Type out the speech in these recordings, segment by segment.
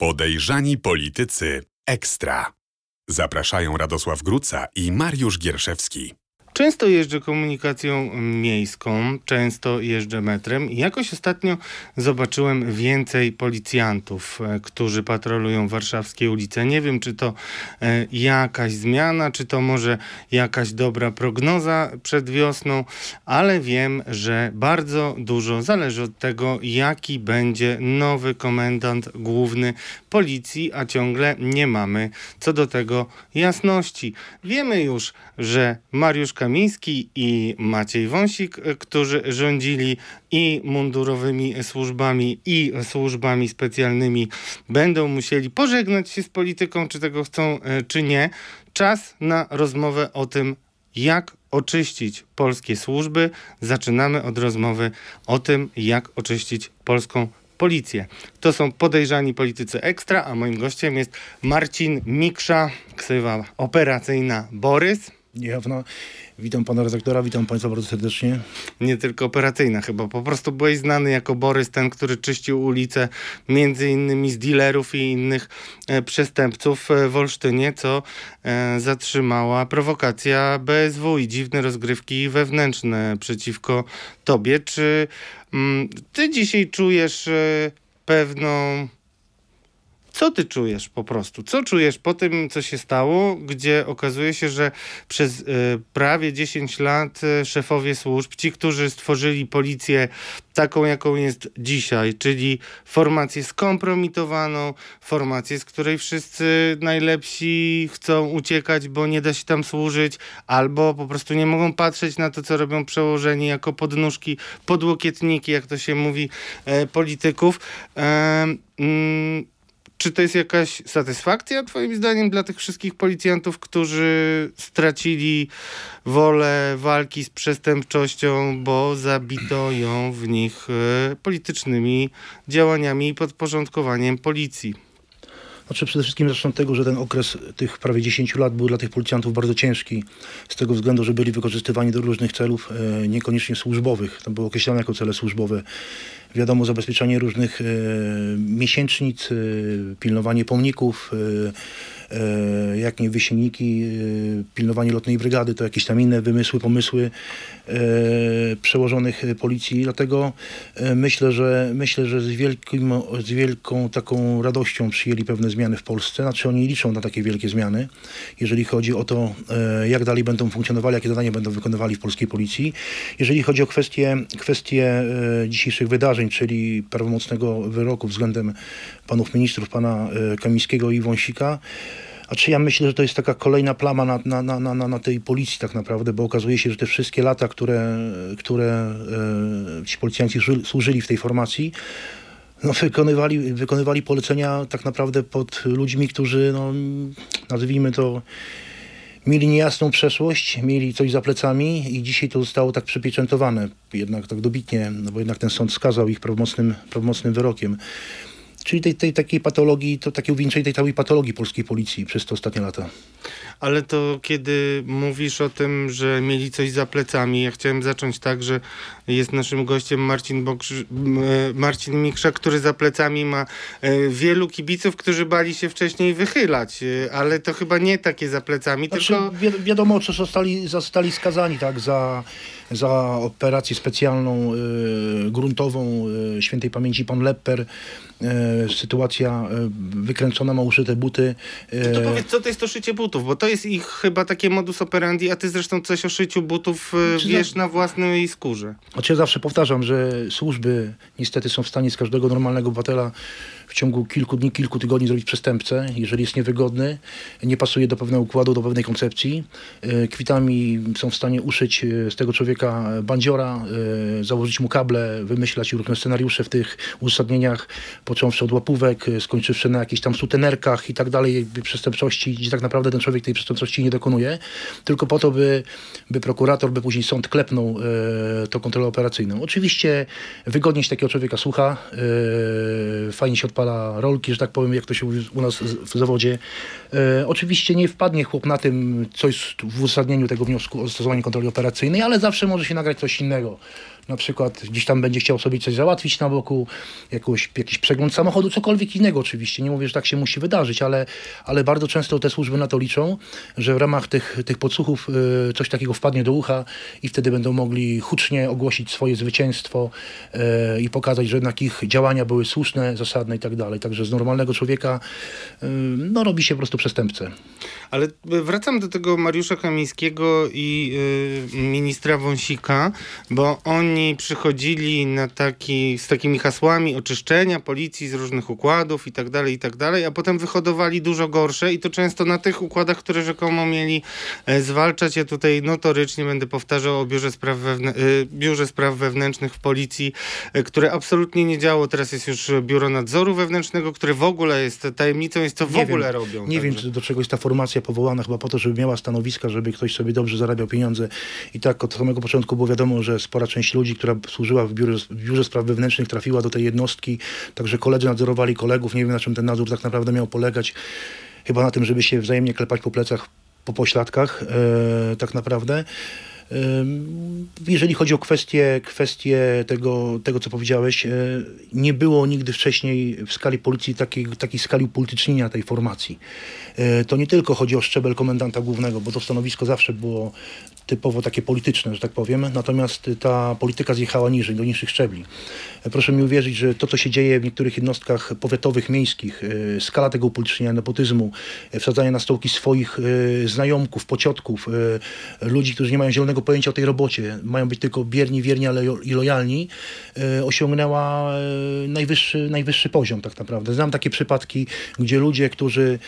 Podejrzani politycy ekstra. Zapraszają Radosław Gruca i Mariusz Gierszewski. Często jeżdżę komunikacją miejską, często jeżdżę metrem i jakoś ostatnio zobaczyłem więcej policjantów, e, którzy patrolują warszawskie ulice. Nie wiem, czy to e, jakaś zmiana, czy to może jakaś dobra prognoza przed wiosną, ale wiem, że bardzo dużo zależy od tego, jaki będzie nowy komendant główny policji, a ciągle nie mamy co do tego jasności. Wiemy już, że Mariusz Kamiński i Maciej Wąsik, e, którzy rządzili i mundurowymi służbami, i służbami specjalnymi, będą musieli pożegnać się z polityką, czy tego chcą, e, czy nie. Czas na rozmowę o tym, jak oczyścić polskie służby. Zaczynamy od rozmowy o tym, jak oczyścić polską policję. To są podejrzani politycy ekstra, a moim gościem jest Marcin Miksza, ksywa operacyjna Borys. Niejawna. Witam pana redaktora, witam państwa bardzo serdecznie. Nie tylko operacyjna chyba, po prostu byłeś znany jako Borys, ten, który czyścił ulice między innymi z dealerów i innych e, przestępców e, w Olsztynie, co e, zatrzymała prowokacja BSW i dziwne rozgrywki wewnętrzne przeciwko tobie. Czy mm, ty dzisiaj czujesz e, pewną co ty czujesz po prostu? Co czujesz po tym, co się stało, gdzie okazuje się, że przez y, prawie 10 lat y, szefowie służb, ci, którzy stworzyli policję taką, jaką jest dzisiaj, czyli formację skompromitowaną, formację, z której wszyscy najlepsi chcą uciekać, bo nie da się tam służyć, albo po prostu nie mogą patrzeć na to, co robią przełożeni jako podnóżki, podłokietniki, jak to się mówi, e, polityków. E, mm, czy to jest jakaś satysfakcja, Twoim zdaniem, dla tych wszystkich policjantów, którzy stracili wolę walki z przestępczością, bo zabito ją w nich e, politycznymi działaniami i podporządkowaniem policji? Znaczy przede wszystkim od tego, że ten okres tych prawie 10 lat był dla tych policjantów bardzo ciężki, z tego względu, że byli wykorzystywani do różnych celów, e, niekoniecznie służbowych. To było określane jako cele służbowe. Wiadomo, zabezpieczanie różnych e, miesięcznic, e, pilnowanie pomników, jak nie wysienniki, e, pilnowanie lotnej brygady, to jakieś tam inne wymysły, pomysły e, przełożonych policji. Dlatego e, myślę, że myślę, że z, wielkim, z wielką taką radością przyjęli pewne zmiany w Polsce. Znaczy oni liczą na takie wielkie zmiany, jeżeli chodzi o to, e, jak dalej będą funkcjonowali, jakie zadania będą wykonywali w polskiej policji. Jeżeli chodzi o kwestie, kwestie e, dzisiejszych wydarzeń, czyli prawomocnego wyroku względem panów ministrów, pana e, Kamińskiego i Wąsika, a czy ja myślę, że to jest taka kolejna plama na, na, na, na, na tej policji tak naprawdę, bo okazuje się, że te wszystkie lata, które, które e, ci policjanci służy- służyli w tej formacji, no, wykonywali, wykonywali polecenia tak naprawdę pod ludźmi, którzy, no, nazwijmy to, mieli niejasną przeszłość, mieli coś za plecami i dzisiaj to zostało tak przypieczętowane, jednak tak dobitnie, no bo jednak ten sąd skazał ich prawomocnym, prawomocnym wyrokiem. Czyli tej, tej takiej patologii, to takie uwieńczenie tej całej patologii polskiej policji przez te ostatnie lata. Ale to kiedy mówisz o tym, że mieli coś za plecami, ja chciałem zacząć tak, że jest naszym gościem Marcin, Bokrzy, e, Marcin Mikrza, który za plecami ma e, wielu kibiców, którzy bali się wcześniej wychylać, e, ale to chyba nie takie za plecami, Znaczy, tylko... wi wiadomo, że zostali, zostali skazani tak, za, za operację specjalną, y, gruntową, y, świętej pamięci pan Lepper. Y, sytuacja wykręcona, ma uszyte buty. To powiedz, co to jest to szycie butów, bo to jest ich chyba takie modus operandi, a ty zresztą coś o szyciu butów e, Czy wiesz na własnej skórze. Znaczy ja zawsze powtarzam, że służby niestety są w stanie z każdego normalnego obywatela w ciągu kilku dni, kilku tygodni zrobić przestępcę, jeżeli jest niewygodny, nie pasuje do pewnego układu, do pewnej koncepcji. E, Kwitami są w stanie uszyć e, z tego człowieka bandziora, e, założyć mu kable, wymyślać różne scenariusze w tych uzasadnieniach, począwszy od łapówek, skończywszy na jakichś tam sutenerkach i tak dalej, przestępczości, gdzie tak naprawdę ten człowiek tej przestępczości nie dokonuje, tylko po to, by, by prokurator, by później sąd klepnął e, tą kontrolę operacyjną. Oczywiście wygodnie się takiego człowieka słucha, e, fajnie się odpala rolki, że tak powiem, jak to się mówi u nas w zawodzie. E, oczywiście nie wpadnie chłop na tym, co jest w uzasadnieniu tego wniosku o zastosowanie kontroli operacyjnej, ale zawsze może się nagrać coś innego. Na przykład gdzieś tam będzie chciał sobie coś załatwić na boku, jakoś, jakiś przegląd samochodu, cokolwiek innego oczywiście. Nie mówię, że tak się musi wydarzyć, ale, ale bardzo często te służby na to liczą, że w ramach tych, tych podsłuchów y, coś takiego wpadnie do ucha i wtedy będą mogli hucznie ogłosić swoje zwycięstwo y, i pokazać, że jednak ich działania były słuszne, zasadne i tak dalej. Także z normalnego człowieka y, no, robi się po prostu przestępcę. Ale wracam do tego Mariusza Kamińskiego i y, ministra Wąsika, bo oni przychodzili na taki, z takimi hasłami oczyszczenia policji z różnych układów i tak dalej, i tak dalej, a potem wyhodowali dużo gorsze i to często na tych układach, które rzekomo mieli e, zwalczać. Ja tutaj notorycznie będę powtarzał o Biurze Spraw, y, Biurze Spraw Wewnętrznych w Policji, y, które absolutnie nie działo. Teraz jest już Biuro Nadzoru Wewnętrznego, które w ogóle jest tajemnicą, jest co w Nie ogóle wiem, robią. Nie wiem, Także- czy do czegoś ta formacja powołana chyba po to, żeby miała stanowiska, żeby ktoś sobie dobrze zarabiał pieniądze. I tak od samego początku było wiadomo, że spora część ludzi, która służyła w biurze, w biurze Spraw Wewnętrznych, trafiła do tej jednostki. Także koledzy nadzorowali kolegów. Nie wiem, na czym ten nadzór tak naprawdę miał polegać. Chyba na tym, żeby się wzajemnie klepać po plecach, po pośladkach, e, tak naprawdę. Ym, Jeżeli chodzi o kwestię, kwestię tego, tego, co powiedziałeś, e, nie było nigdy wcześniej w skali policji takiej, takiej skali upolitycznienia tej formacji. E, To nie tylko chodzi o szczebel komendanta głównego, bo to stanowisko zawsze było typowo takie polityczne, że tak powiem, natomiast ta polityka zjechała niżej, do niższych szczebli. E, Proszę mi uwierzyć, że to, co się dzieje w niektórych jednostkach powiatowych, miejskich, e, skala tego upolitycznienia, nepotyzmu, e, wsadzania na stołki swoich znajomków, pociotków, ludzi, którzy nie mają zielonego pojęcia o tej robocie, mają być tylko bierni, wierni ale i lojalni, osiągnęła najwyższy, najwyższy poziom tak naprawdę. Znam takie przypadki, gdzie ludzie, którzy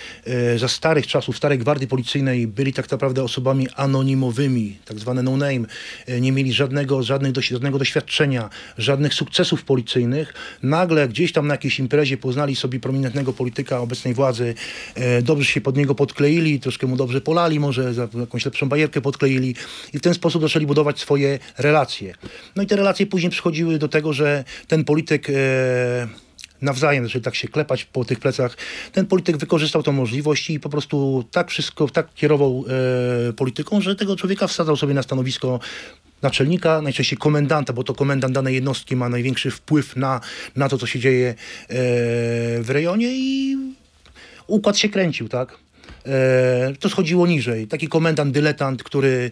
za starych czasów, starej gwardii policyjnej byli tak naprawdę osobami anonimowymi, tak zwane no name, e, nie mieli żadnego, żadnych, żadnego doświadczenia, żadnych sukcesów policyjnych, nagle gdzieś tam na jakiejś imprezie poznali sobie prominentnego polityka obecnej władzy, e, dobrze się pod niego podkleili, troszkę mu dobrze polali, może jakąś lepszą bajerkę podkleili i w ten sposób zaczęli budować swoje relacje. No i te relacje później przychodziły do tego, że ten polityk e, nawzajem, zaczęli tak się klepać po tych plecach. Ten polityk wykorzystał tą możliwość i po prostu tak wszystko, tak kierował e, polityką, że tego człowieka wsadzał sobie na stanowisko naczelnika, najczęściej komendanta, bo to komendant danej jednostki ma największy wpływ na, na to, co się dzieje e, w rejonie i układ się kręcił, tak? E, to schodziło niżej. Taki komendant, dyletant, który e,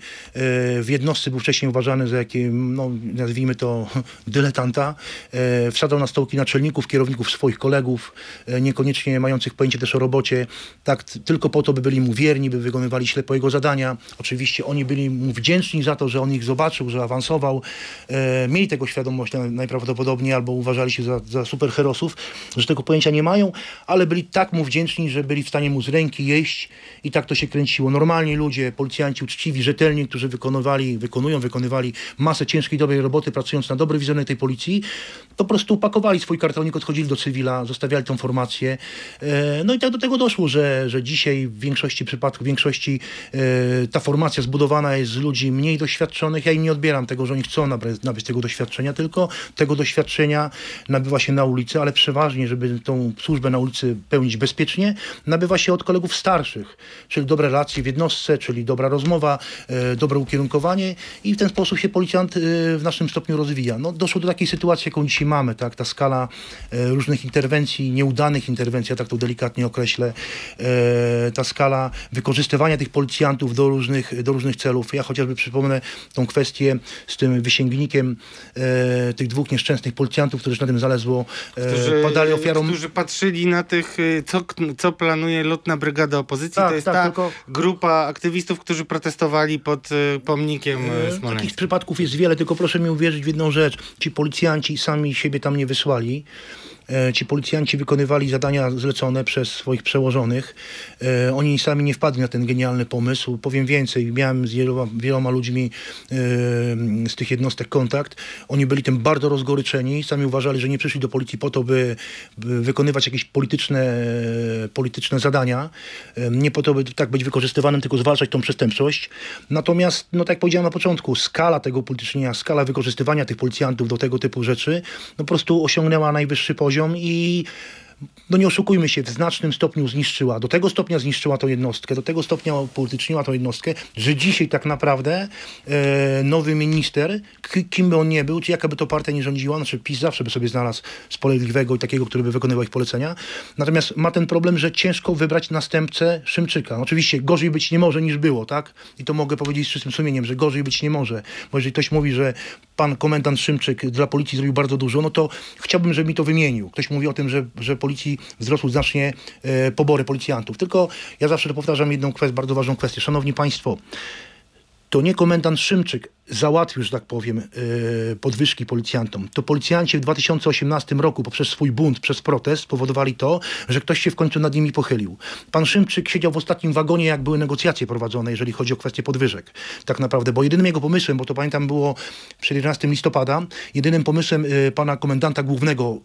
w jednostce był wcześniej uważany za jakie, no, nazwijmy to, dyletanta, e, wsadzał na stołki naczelników, kierowników swoich kolegów, niekoniecznie mających pojęcie też o robocie, tak tylko po to, by byli mu wierni, by wykonywali ślepo jego zadania. Oczywiście oni byli mu wdzięczni za to, że on ich zobaczył, że awansował. Mieli tego świadomość na- najprawdopodobniej albo uważali się za, za superherosów, że tego pojęcia nie mają, ale byli tak mu wdzięczni, że byli w stanie mu z ręki jeść i tak to się kręciło. Normalni ludzie, policjanci uczciwi, rzetelni, którzy wykonywali, wykonują, wykonywali masę ciężkiej, dobrej roboty, pracując na dobry wizerunek tej policji, po prostu upakowali swój kartonik, odchodzili do cywila, zostawiali tą formację. E, No i tak do tego doszło, że, że dzisiaj w większości przypadków, w większości e, ta formacja zbudowana jest z ludzi mniej doświadczonych. Ja im nie odbieram tego, że oni chcą nabrać, nabyć tego doświadczenia, tylko tego doświadczenia nabywa się na ulicy, ale przeważnie, żeby tą służbę na ulicy pełnić bezpiecznie, nabywa się od kolegów starszych, czyli dobre relacje w jednostce, czyli dobra rozmowa, e, dobre ukierunkowanie i w ten sposób się policjant e, w naszym stopniu rozwija. No, doszło do takiej sytuacji, jaką dzisiaj mamy, tak? Ta skala e, różnych interwencji, nieudanych interwencji, ja tak to delikatnie określę, ta skala wykorzystywania tych policjantów do różnych, do różnych celów. Ja chociażby przypomnę tą kwestię z tym wysięgnikiem tych dwóch nieszczęsnych policjantów, którzy na tym zalezło, którzy, padali ofiarą którzy patrzyli na tych, co, co planuje lotna brygada opozycji. Tak, to jest tak, ta tylko- grupa aktywistów, którzy protestowali pod y, pomnikiem E, e, Takich smoleńskim. przypadków jest wiele, tylko proszę mi uwierzyć w jedną rzecz. Ci policjanci sami siebie tam nie wysłali. E, Ci policjanci wykonywali zadania zlecone przez swoich przełożonych. E, Oni sami nie wpadli na ten genialny pomysł. Powiem więcej, miałem z wieloma, wieloma ludźmi e, z tych jednostek kontakt. Oni byli tym bardzo rozgoryczeni. Sami uważali, że nie przyszli do policji po to, by, wykonywać jakieś polityczne, polityczne zadania. Nie po to, by tak być wykorzystywanym, tylko zwalczać tą przestępczość. Natomiast, no tak jak powiedziałem na początku, skala tego politycznienia, skala wykorzystywania tych policjantów do tego typu rzeczy, no po prostu osiągnęła najwyższy poziom i no nie oszukujmy się, w znacznym stopniu zniszczyła. Do tego stopnia zniszczyła tą jednostkę, do tego stopnia upolityczniła tą jednostkę, że dzisiaj tak naprawdę e, nowy minister, kim by on nie był, czy jaka by to partia nie rządziła, znaczy PiS zawsze by sobie znalazł spolegliwego i takiego, który by wykonywał ich polecenia. Natomiast ma ten problem, że ciężko wybrać następcę Szymczyka. Oczywiście gorzej być nie może niż było, tak? I to mogę powiedzieć z czystym sumieniem, że gorzej być nie może. Bo jeżeli ktoś mówi, że pan komendant Szymczyk dla policji zrobił bardzo dużo, no to chciałbym, żeby mi to wymienił. Ktoś mówi o tym, że, że policji wzrosły znacznie e, pobory policjantów. Tylko ja zawsze powtarzam jedną kwestię, bardzo ważną kwestię. Szanowni Państwo, to nie komendant Szymczyk załatwił, że tak powiem, yy, podwyżki policjantom. To policjanci w 2018 roku poprzez swój bunt, przez protest spowodowali to, że ktoś się w końcu nad nimi pochylił. Pan Szymczyk siedział w ostatnim wagonie, jak były negocjacje prowadzone, jeżeli chodzi o kwestię podwyżek. Tak naprawdę, bo jedynym jego pomysłem, bo to pamiętam było przed 11 listopada, jedynym pomysłem yy, pana komendanta głównego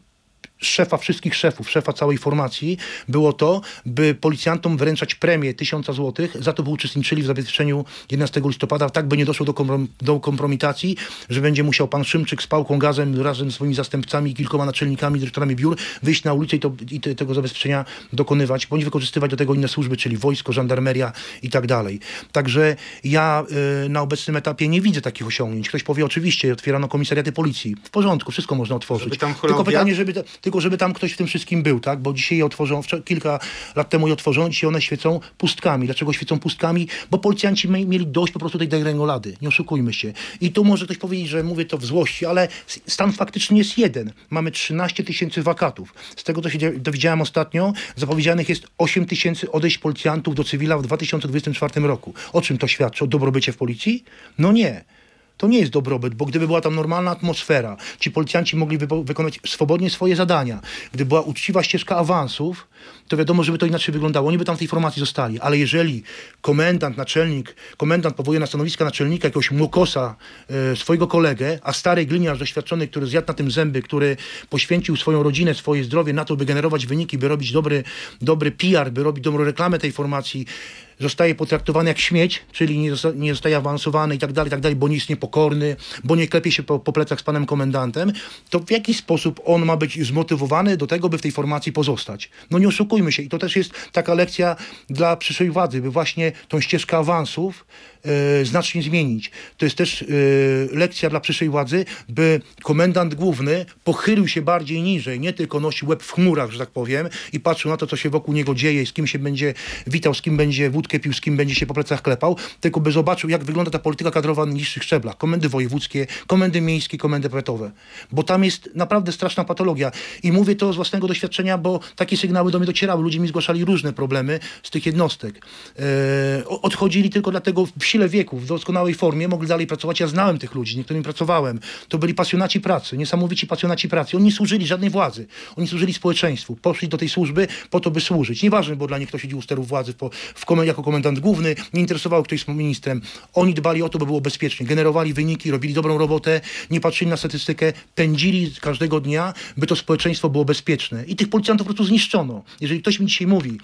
szefa wszystkich szefów, szefa całej formacji było to, by policjantom wręczać premię 1000 zł za to, by uczestniczyli w zabezpieczeniu 11 listopada, tak by nie doszło do, komprom do kompromitacji, że będzie musiał pan Szymczyk z pałką gazem razem z swoimi zastępcami kilkoma naczelnikami, dyrektorami biur wyjść na ulicę i, to, i te, tego zabezpieczenia dokonywać, bądź wykorzystywać do tego inne służby, czyli wojsko, żandarmeria i tak dalej. Także ja y, na obecnym etapie nie widzę takich osiągnięć. Ktoś powie, oczywiście, otwierano komisariaty policji. W porządku, wszystko można otworzyć. Tylko pytanie, żeby tylko żeby tam ktoś w tym wszystkim był, tak? Bo dzisiaj je otworzono, kilka lat temu je otworzono, dzisiaj one świecą pustkami. Dlaczego świecą pustkami? Bo policjanci mieli dość po prostu tej degrengolady. Nie oszukujmy się. I tu może ktoś powiedzieć, że mówię to w złości, ale stan faktycznie jest jeden. Mamy 13 tysięcy wakatów. Z tego, co się dowiedziałem ostatnio, zapowiedzianych jest 8 tysięcy odejść policjantów do cywila w 2024 roku. O czym to świadczy? O dobrobycie w policji? No nie. To nie jest dobrobyt, bo gdyby była tam normalna atmosfera, ci policjanci mogli wykonać swobodnie swoje zadania, gdyby była uczciwa ścieżka awansów, to wiadomo, żeby to inaczej wyglądało. Oni by tam w tej formacji zostali. Ale jeżeli komendant, naczelnik, komendant powołuje na stanowiska naczelnika jakiegoś młokosa, e, swojego kolegę, a stary gliniarz doświadczony, który zjadł na tym zęby, który poświęcił swoją rodzinę, swoje zdrowie na to, by generować wyniki, by robić dobry, dobry PR, by robić dobrą reklamę tej formacji, zostaje potraktowany jak śmieć, czyli nie, zosta nie zostaje awansowany i tak dalej, tak dalej, bo nie jest niepokorny, bo nie klepie się po, po plecach z panem komendantem, to w jaki sposób on ma być zmotywowany do tego, by w tej formacji pozostać? No nie oszukujmy się. I to też jest taka lekcja dla przyszłej władzy, by właśnie tą ścieżkę awansów znacznie zmienić. To jest też e, lekcja dla przyszłej władzy, by komendant główny pochylił się bardziej niżej, nie tylko nosił łeb w chmurach, że tak powiem, i patrzył na to, co się wokół niego dzieje, z kim się będzie witał, z kim będzie wódkę pił, z kim będzie się po plecach klepał, tylko by zobaczył, jak wygląda ta polityka kadrowa na niższych szczeblach. Komendy wojewódzkie, komendy miejskie, komendy powiatowe. Bo tam jest naprawdę straszna patologia. I mówię to z własnego doświadczenia, bo takie sygnały do mnie docierały. Ludzie mi zgłaszali różne problemy z tych jednostek. E, odchodzili tylko dlatego w sile wieku, w doskonałej formie, mogli dalej pracować. Ja znałem tych ludzi, niektórymi pracowałem. To byli pasjonaci pracy, niesamowici pasjonaci pracy. Oni nie służyli żadnej władzy. Oni służyli społeczeństwu. Poszli do tej służby po to, by służyć. Nieważne, bo dla nich ktoś siedzi u sterów władzy w, w, jako komendant główny, nie interesowało kto jest ministrem. Oni dbali o to, by było bezpiecznie. Generowali wyniki, robili dobrą robotę, nie patrzyli na statystykę, pędzili każdego dnia, by to społeczeństwo było bezpieczne. I tych policjantów po prostu zniszczono. Jeżeli ktoś mi dzisiaj mówi,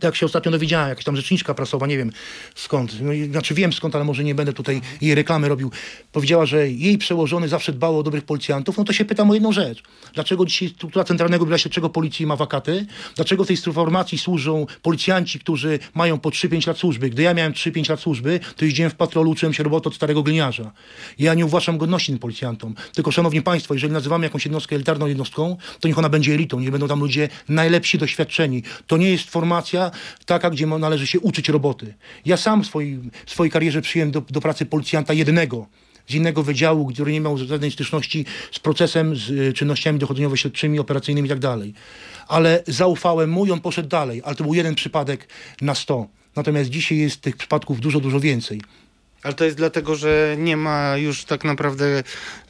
tak się ostatnio dowiedziałem, jakaś tam rzeczniczka prasowa, nie wiem skąd, no, znaczy wiem skąd, ale może nie będę tutaj jej reklamy robił, powiedziała, że jej przełożony zawsze dbał o dobrych policjantów, no to się pytam o jedną rzecz. Dlaczego dzisiaj struktura Centralnego Biura Śledczego Policji ma wakaty? Dlaczego w tej formacji służą policjanci, którzy mają po 3-5 lat służby? Gdy ja miałem 3-5 lat służby, to jeździłem w patrolu, uczyłem się roboty od starego gliniarza. Ja nie uważam godności policjantom. Tylko, szanowni państwo, jeżeli nazywamy jakąś jednostkę elitarną jednostką, to niech ona będzie elitą, nie będą tam ludzie najlepsi, doświadczeni. To nie jest formacja, taka, gdzie należy się uczyć roboty. Ja sam w swojej, w swojej karierze przyjąłem do, do pracy policjanta jednego z innego wydziału, który nie miał żadnej styczności z procesem, z y, czynnościami dochodzeniowo-śledczymi, operacyjnymi i tak. Ale zaufałem mu i on poszedł dalej, ale to był jeden przypadek na sto. Natomiast dzisiaj jest tych przypadków dużo, dużo więcej. Ale to jest dlatego, że nie ma już tak naprawdę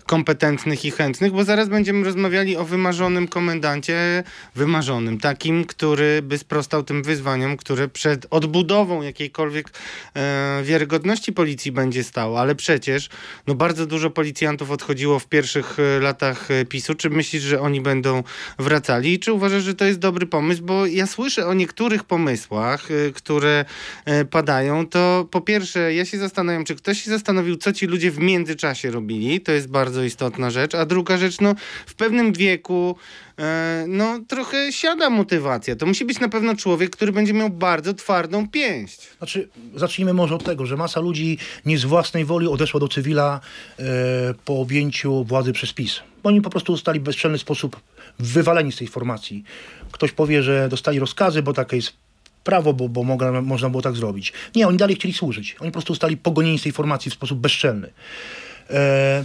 kompetentnych i chętnych, bo zaraz będziemy rozmawiali o wymarzonym komendancie, wymarzonym, takim, który by sprostał tym wyzwaniom, które przed odbudową jakiejkolwiek e, wiarygodności policji będzie stało. Ale przecież no bardzo dużo policjantów odchodziło w pierwszych e, latach e, PiSu. Czy myślisz, że oni będą wracali? I czy uważasz, że to jest dobry pomysł? Bo ja słyszę o niektórych pomysłach, e, które e, padają. To po pierwsze, ja się zastanawiam, czy ktoś się zastanowił, co ci ludzie w międzyczasie robili. To jest bardzo bardzo istotna rzecz. A druga rzecz, no w pewnym wieku e, no trochę siada motywacja. To musi być na pewno człowiek, który będzie miał bardzo twardą pięść. Znaczy, zacznijmy może od tego, że masa ludzi nie z własnej woli odeszła do cywila e, po objęciu władzy przez PiS. Oni po prostu zostali w bezczelny sposób wywaleni z tej formacji. Ktoś powie, że dostali rozkazy, bo takie jest prawo, bo, bo można było tak zrobić. Nie, oni dalej chcieli służyć. Oni po prostu zostali pogonieni z tej formacji w sposób bezczelny. E,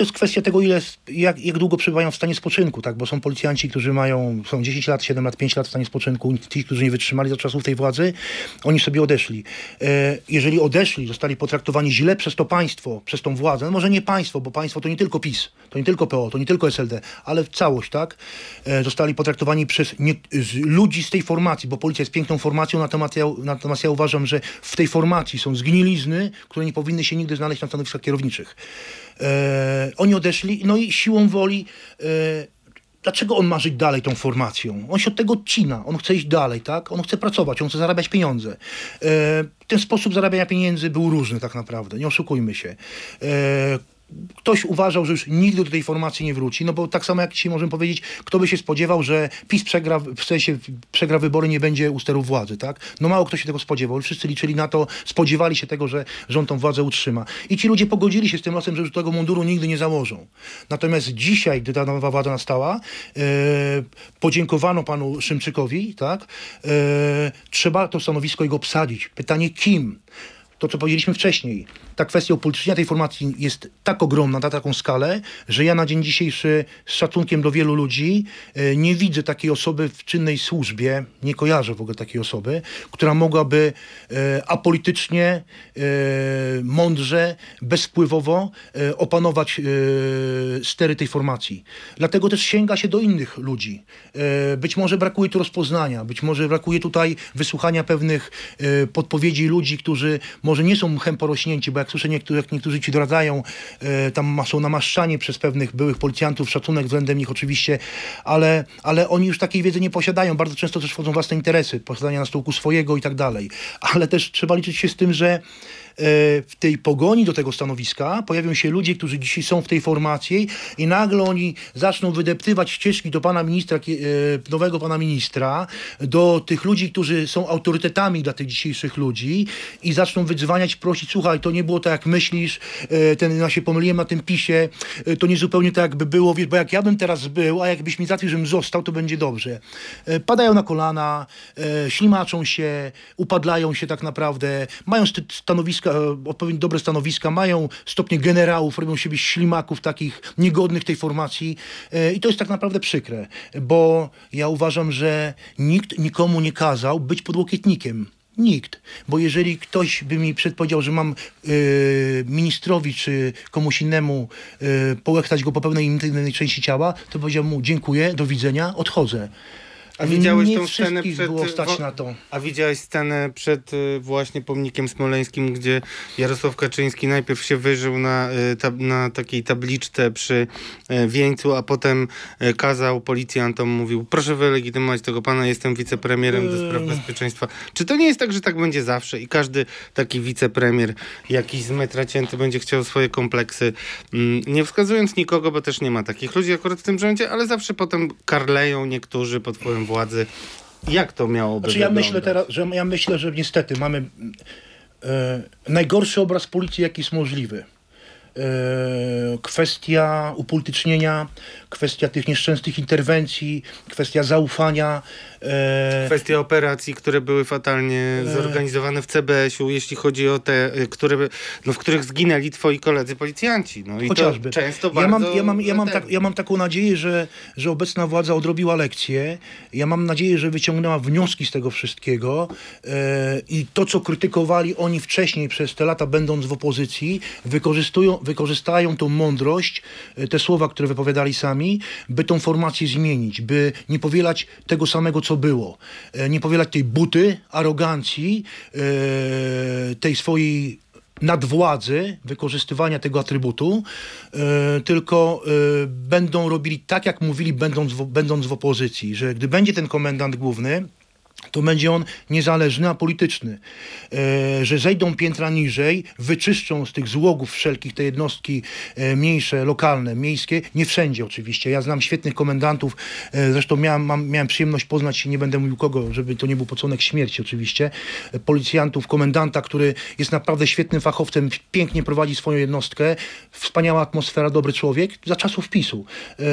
to jest kwestia tego, ile, jak, jak długo przebywają w stanie spoczynku, tak? bo są policjanci, którzy mają, są 10 lat, 7 lat, 5 lat w stanie spoczynku, ci, którzy nie wytrzymali za czasów tej władzy, oni sobie odeszli. E, jeżeli odeszli, zostali potraktowani źle przez to państwo, przez tą władzę, no może nie państwo, bo państwo to nie tylko PiS, to nie tylko PO, to nie tylko SLD, ale całość, tak? E, zostali potraktowani przez nie, z, ludzi z tej formacji, bo policja jest piękną formacją, natomiast ja, natomiast ja uważam, że w tej formacji są zgnilizny, które nie powinny się nigdy znaleźć na stanowiskach kierowniczych. E, oni odeszli, no i siłą woli. E, dlaczego on ma żyć dalej tą formacją? On się od tego odcina, on chce iść dalej, tak? On chce pracować, on chce zarabiać pieniądze. E, ten sposób zarabiania pieniędzy był różny tak naprawdę, nie oszukujmy się. E, ktoś uważał, że już nigdy do tej formacji nie wróci, no bo tak samo jak dzisiaj możemy powiedzieć, kto by się spodziewał, że PiS przegra, w sensie przegra wybory, nie będzie u sterów władzy, tak? No mało kto się tego spodziewał, wszyscy liczyli na to, spodziewali się tego, że rząd tą władzę utrzyma. I ci ludzie pogodzili się z tym losem, że już tego munduru nigdy nie założą. Natomiast dzisiaj, gdy ta nowa władza nastała, e, podziękowano panu Szymczykowi, tak? E, trzeba to stanowisko jego obsadzić. Pytanie kim? To, co powiedzieliśmy wcześniej ta kwestia upolitycznienia tej formacji jest tak ogromna, na taką skalę, że ja na dzień dzisiejszy z szacunkiem do wielu ludzi e, nie widzę takiej osoby w czynnej służbie, nie kojarzę w ogóle takiej osoby, która mogłaby e, apolitycznie, e, mądrze, bezwpływowo opanować stery tej formacji. Dlatego też sięga się do innych ludzi. Być może brakuje tu rozpoznania, być może brakuje tutaj wysłuchania pewnych podpowiedzi ludzi, którzy może nie są mchem porośnięci, bo jak słyszę, niektórzy, jak niektórzy ci doradzają, e, tam są namaszczani przez pewnych byłych policjantów, szacunek względem nich oczywiście, ale, ale oni już takiej wiedzy nie posiadają. Bardzo często też wchodzą własne interesy, posiadania na stołku swojego i tak dalej. Ale też trzeba liczyć się z tym, że w tej pogoni do tego stanowiska pojawią się ludzie, którzy dzisiaj są w tej formacji i nagle oni zaczną wydeptywać ścieżki do pana ministra, e, nowego pana ministra, do tych ludzi, którzy są autorytetami dla tych dzisiejszych ludzi i zaczną wydzwaniać, prosić, słuchaj, to nie było tak jak myślisz, e, ten, ja się pomyliłem na tym pisie, to nie zupełnie tak jakby było, wiesz, bo jak ja bym teraz był, a jakbyś mi załatwił, żebym został, to będzie dobrze. Padają na kolana, ślimaczą się, upadlają się tak naprawdę, mają stanowiska odpowiednio dobre stanowiska, mają stopnie generałów, robią siebie ślimaków takich niegodnych tej formacji e, i to jest tak naprawdę przykre, bo ja uważam, że nikt nikomu nie kazał być podłokietnikiem. Nikt. Bo jeżeli ktoś by mi przedpowiedział, że mam y, ministrowi czy komuś innemu y, połechtać go po pewnej innej części ciała, to powiedziałbym mu dziękuję, do widzenia, odchodzę. A widziałeś nie tą scenę przed... było stać na to. A widziałeś scenę przed y, właśnie pomnikiem smoleńskim, gdzie Jarosław Kaczyński najpierw się wyżył na, y, na takiej tabliczce przy y, wieńcu, a potem kazał policjantom, mówił proszę wylegitymować tego pana, jestem wicepremierem do spraw bezpieczeństwa. Czy to nie jest tak, że tak będzie zawsze i każdy taki wicepremier jakiś z metra cięty będzie chciał swoje kompleksy, mm, nie wskazując nikogo, bo też nie ma takich ludzi akurat w tym rządzie, ale zawsze potem karleją niektórzy pod wpływem władzy. Jak to miałoby znaczy, ja myślę teraz, że ja myślę, że niestety mamy e, najgorszy obraz policji, jaki jest możliwy. E, kwestia upolitycznienia, kwestia tych nieszczęsnych interwencji, kwestia zaufania. E... Kwestia operacji, które były fatalnie e... zorganizowane w CBS-u, jeśli chodzi o te, e, które, no, w których zginęli twoi koledzy policjanci. No, i Chociażby. często ja mam, ja mam, ja mam, tak, ja mam taką nadzieję, że, że obecna władza odrobiła lekcję. Ja mam nadzieję, że wyciągnęła wnioski z tego wszystkiego i to, co krytykowali oni wcześniej przez te lata, będąc w opozycji, wykorzystują, wykorzystają tą mądrość, te słowa, które wypowiadali sami, by tą formację zmienić, by nie powielać tego samego, co było. E, nie powielać tej buty, arogancji, e, tej swojej nadwładzy, wykorzystywania tego atrybutu, e, tylko będą robili tak, jak mówili, będąc w, będąc w opozycji, że gdy będzie ten komendant główny, to będzie on niezależny, a polityczny. E, że zejdą piętra niżej, wyczyszczą z tych złogów wszelkich te jednostki e, mniejsze, lokalne, miejskie, nie wszędzie oczywiście. Ja znam świetnych komendantów, e, zresztą miałem, mam, miałem przyjemność poznać, nie będę mówił kogo, żeby to nie był pocunek śmierci oczywiście, e, policjantów, komendanta, który jest naprawdę świetnym fachowcem, pięknie prowadzi swoją jednostkę, wspaniała atmosfera, dobry człowiek, za czasów PiSu. E,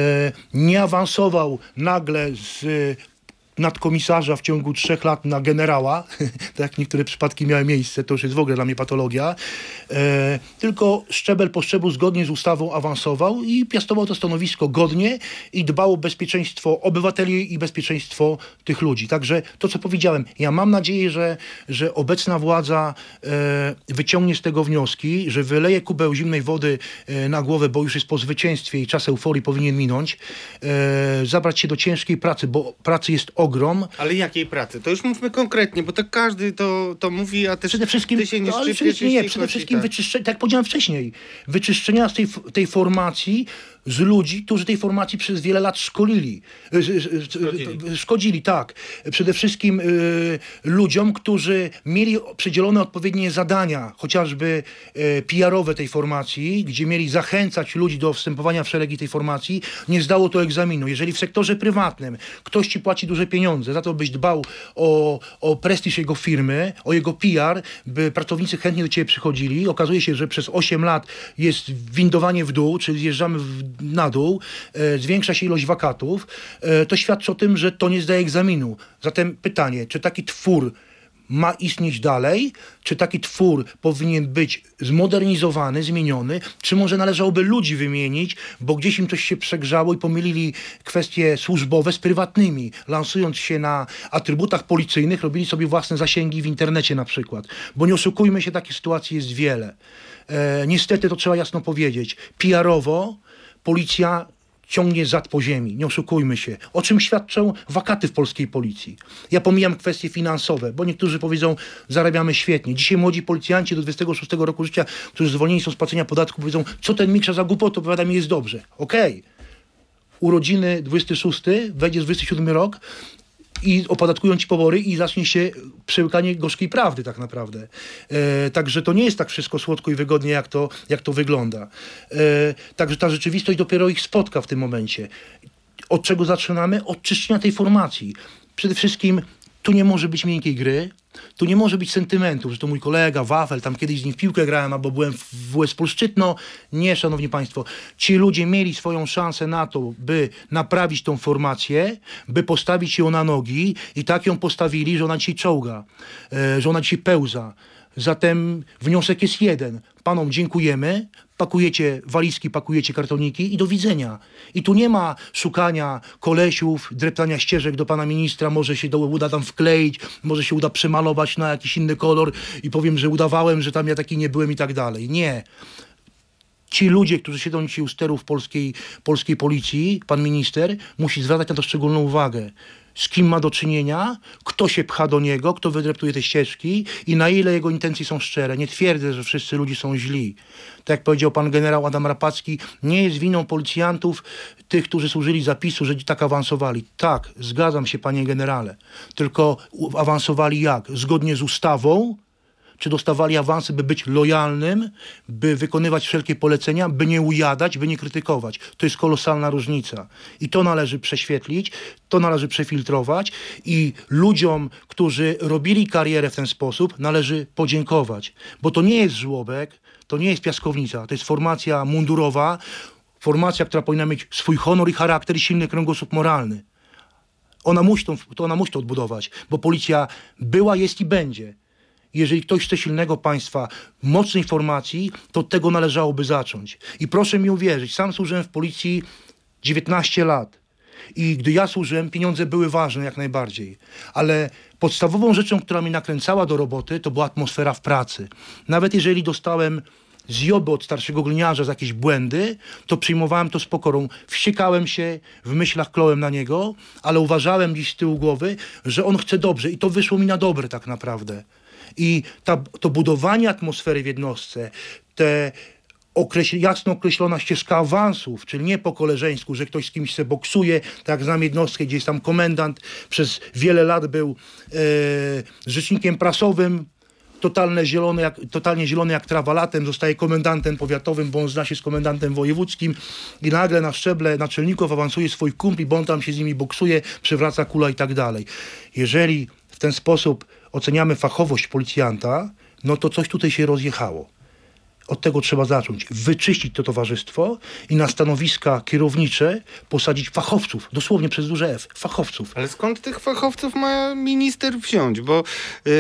nie awansował nagle z nadkomisarza w ciągu trzech lat na generała, tak niektóre przypadki miały miejsce, to już jest w ogóle dla mnie patologia, e, tylko szczebel po szczeblu zgodnie z ustawą awansował i piastował to stanowisko godnie i dbał o bezpieczeństwo obywateli i bezpieczeństwo tych ludzi. Także to, co powiedziałem, ja mam nadzieję, że, że obecna władza e, wyciągnie z tego wnioski, że wyleje kubeł zimnej wody e, na głowę, bo już jest po zwycięstwie i czas euforii powinien minąć, e, zabrać się do ciężkiej pracy, bo pracy jest ogrom. Ale jakiej pracy? To już mówmy konkretnie, bo to każdy to, to mówi, a też Przede wszystkim, ty się nie ale przede, nie, przede wszystkim tak. wyczyszczenia, tak jak powiedziałem wcześniej, wyczyszczenia z tej, tej formacji z ludzi, którzy tej formacji przez wiele lat szkolili. y, y, y, Szkodzili. Szkodzili, tak. Przede wszystkim y, ludziom, którzy mieli przydzielone odpowiednie zadania, chociażby y, PR-owe tej formacji, gdzie mieli zachęcać ludzi do wstępowania w szeregi tej formacji, nie zdało to egzaminu. Jeżeli w sektorze prywatnym ktoś ci płaci duże pieniądze za to, byś dbał o, o prestiż jego firmy, o jego PR, by pracownicy chętnie do ciebie przychodzili, okazuje się, że przez 8 lat jest windowanie w dół, czyli zjeżdżamy w, na dół, e, zwiększa się ilość wakatów, e, to świadczy o tym, że to nie zdaje egzaminu. Zatem pytanie, czy taki twór ma istnieć dalej? Czy taki twór powinien być zmodernizowany, zmieniony? Czy może należałoby ludzi wymienić, bo gdzieś im coś się przegrzało i pomylili kwestie służbowe z prywatnymi, lansując się na atrybutach policyjnych, robili sobie własne zasięgi w internecie na przykład. Bo nie oszukujmy się, takich sytuacji jest wiele. E, niestety to trzeba jasno powiedzieć. PR-owo policja ciągnie zad po ziemi, nie oszukujmy się. O czym świadczą wakaty w polskiej policji? Ja pomijam kwestie finansowe, bo niektórzy powiedzą, zarabiamy świetnie. Dzisiaj młodzi policjanci do 26 roku życia, którzy zwolnieni są z płacenia podatku, powiedzą, co ten mikrza za głupot, opowiada mi jest dobrze. Okej. Urodziny 26, wejdzie 27 rok i opodatkują ci pobory i zacznie się przełykanie gorzkiej prawdy tak naprawdę. E, także to nie jest tak wszystko słodko i wygodnie, jak to, jak to wygląda. E, także ta rzeczywistość dopiero ich spotka w tym momencie. Od czego zaczynamy? Od czyszczenia tej formacji. Przede wszystkim tu nie może być miękkiej gry, tu nie może być sentymentów, że to mój kolega Wafel, tam kiedyś z nim w piłkę grałem, albo byłem w WS Polszczytno. Nie, szanowni państwo. Ci ludzie mieli swoją szansę na to, by naprawić tą formację, by postawić ją na nogi i tak ją postawili, że ona dzisiaj czołga, e, że ona dzisiaj pełza. Zatem wniosek jest jeden. Panom dziękujemy, pakujecie walizki, pakujecie kartoniki i do widzenia. I tu nie ma szukania kolesiów, dreptania ścieżek do pana ministra, może się do, uda tam wkleić, może się uda przemalować na jakiś inny kolor i powiem, że udawałem, że tam ja taki nie byłem i tak dalej. Nie. Ci ludzie, którzy siedzą dzisiaj u sterów polskiej, polskiej policji, pan minister, musi zwracać na to szczególną uwagę. Z kim ma do czynienia, kto się pcha do niego, kto wydreptuje te ścieżki i na ile jego intencje są szczere. Nie twierdzę, że wszyscy ludzie są źli. Tak jak powiedział pan generał Adam Rapacki, nie jest winą policjantów, tych, którzy służyli zapisu, że tak awansowali. Tak, zgadzam się panie generale. Tylko awansowali jak? Zgodnie z ustawą, czy dostawali awansy, by być lojalnym, by wykonywać wszelkie polecenia, by nie ujadać, by nie krytykować. To jest kolosalna różnica. I to należy prześwietlić, to należy przefiltrować i ludziom, którzy robili karierę w ten sposób, należy podziękować. Bo to nie jest żłobek, to nie jest piaskownica, to jest formacja mundurowa, formacja, która powinna mieć swój honor i charakter i silny kręgosłup moralny. Ona musi, tą, to ona musi to odbudować, bo policja była, jest i będzie. Jeżeli ktoś chce silnego państwa, mocnej formacji, to od tego należałoby zacząć. I proszę mi uwierzyć, sam służyłem w policji 19 lat. I gdy ja służyłem, pieniądze były ważne jak najbardziej. Ale podstawową rzeczą, która mnie nakręcała do roboty, to była atmosfera w pracy. Nawet jeżeli dostałem zjoby od starszego gliniarza za jakieś błędy, to przyjmowałem to z pokorą. Wściekałem się, w myślach klołem na niego, ale uważałem dziś z tyłu głowy, że on chce dobrze i to wyszło mi na dobre tak naprawdę. I ta, to budowanie atmosfery w jednostce, te określ, jasno określona ścieżka awansów, czyli nie po koleżeńsku, że ktoś z kimś se boksuje, tak znam jednostkę, gdzie jest tam komendant, przez wiele lat był e, rzecznikiem prasowym, totalne zielone jak, totalnie zielony jak trawa latem, zostaje komendantem powiatowym, bo on zna się z komendantem wojewódzkim i nagle na szczeble naczelników awansuje swój kumpli, bo on tam się z nimi boksuje, przewraca kula i tak dalej. Jeżeli w ten sposób oceniamy fachowość policjanta, no to coś tutaj się rozjechało. Od tego trzeba zacząć. Wyczyścić to towarzystwo i na stanowiska kierownicze posadzić fachowców, dosłownie przez duże F, fachowców. Ale skąd tych fachowców ma minister wziąć? Bo yy,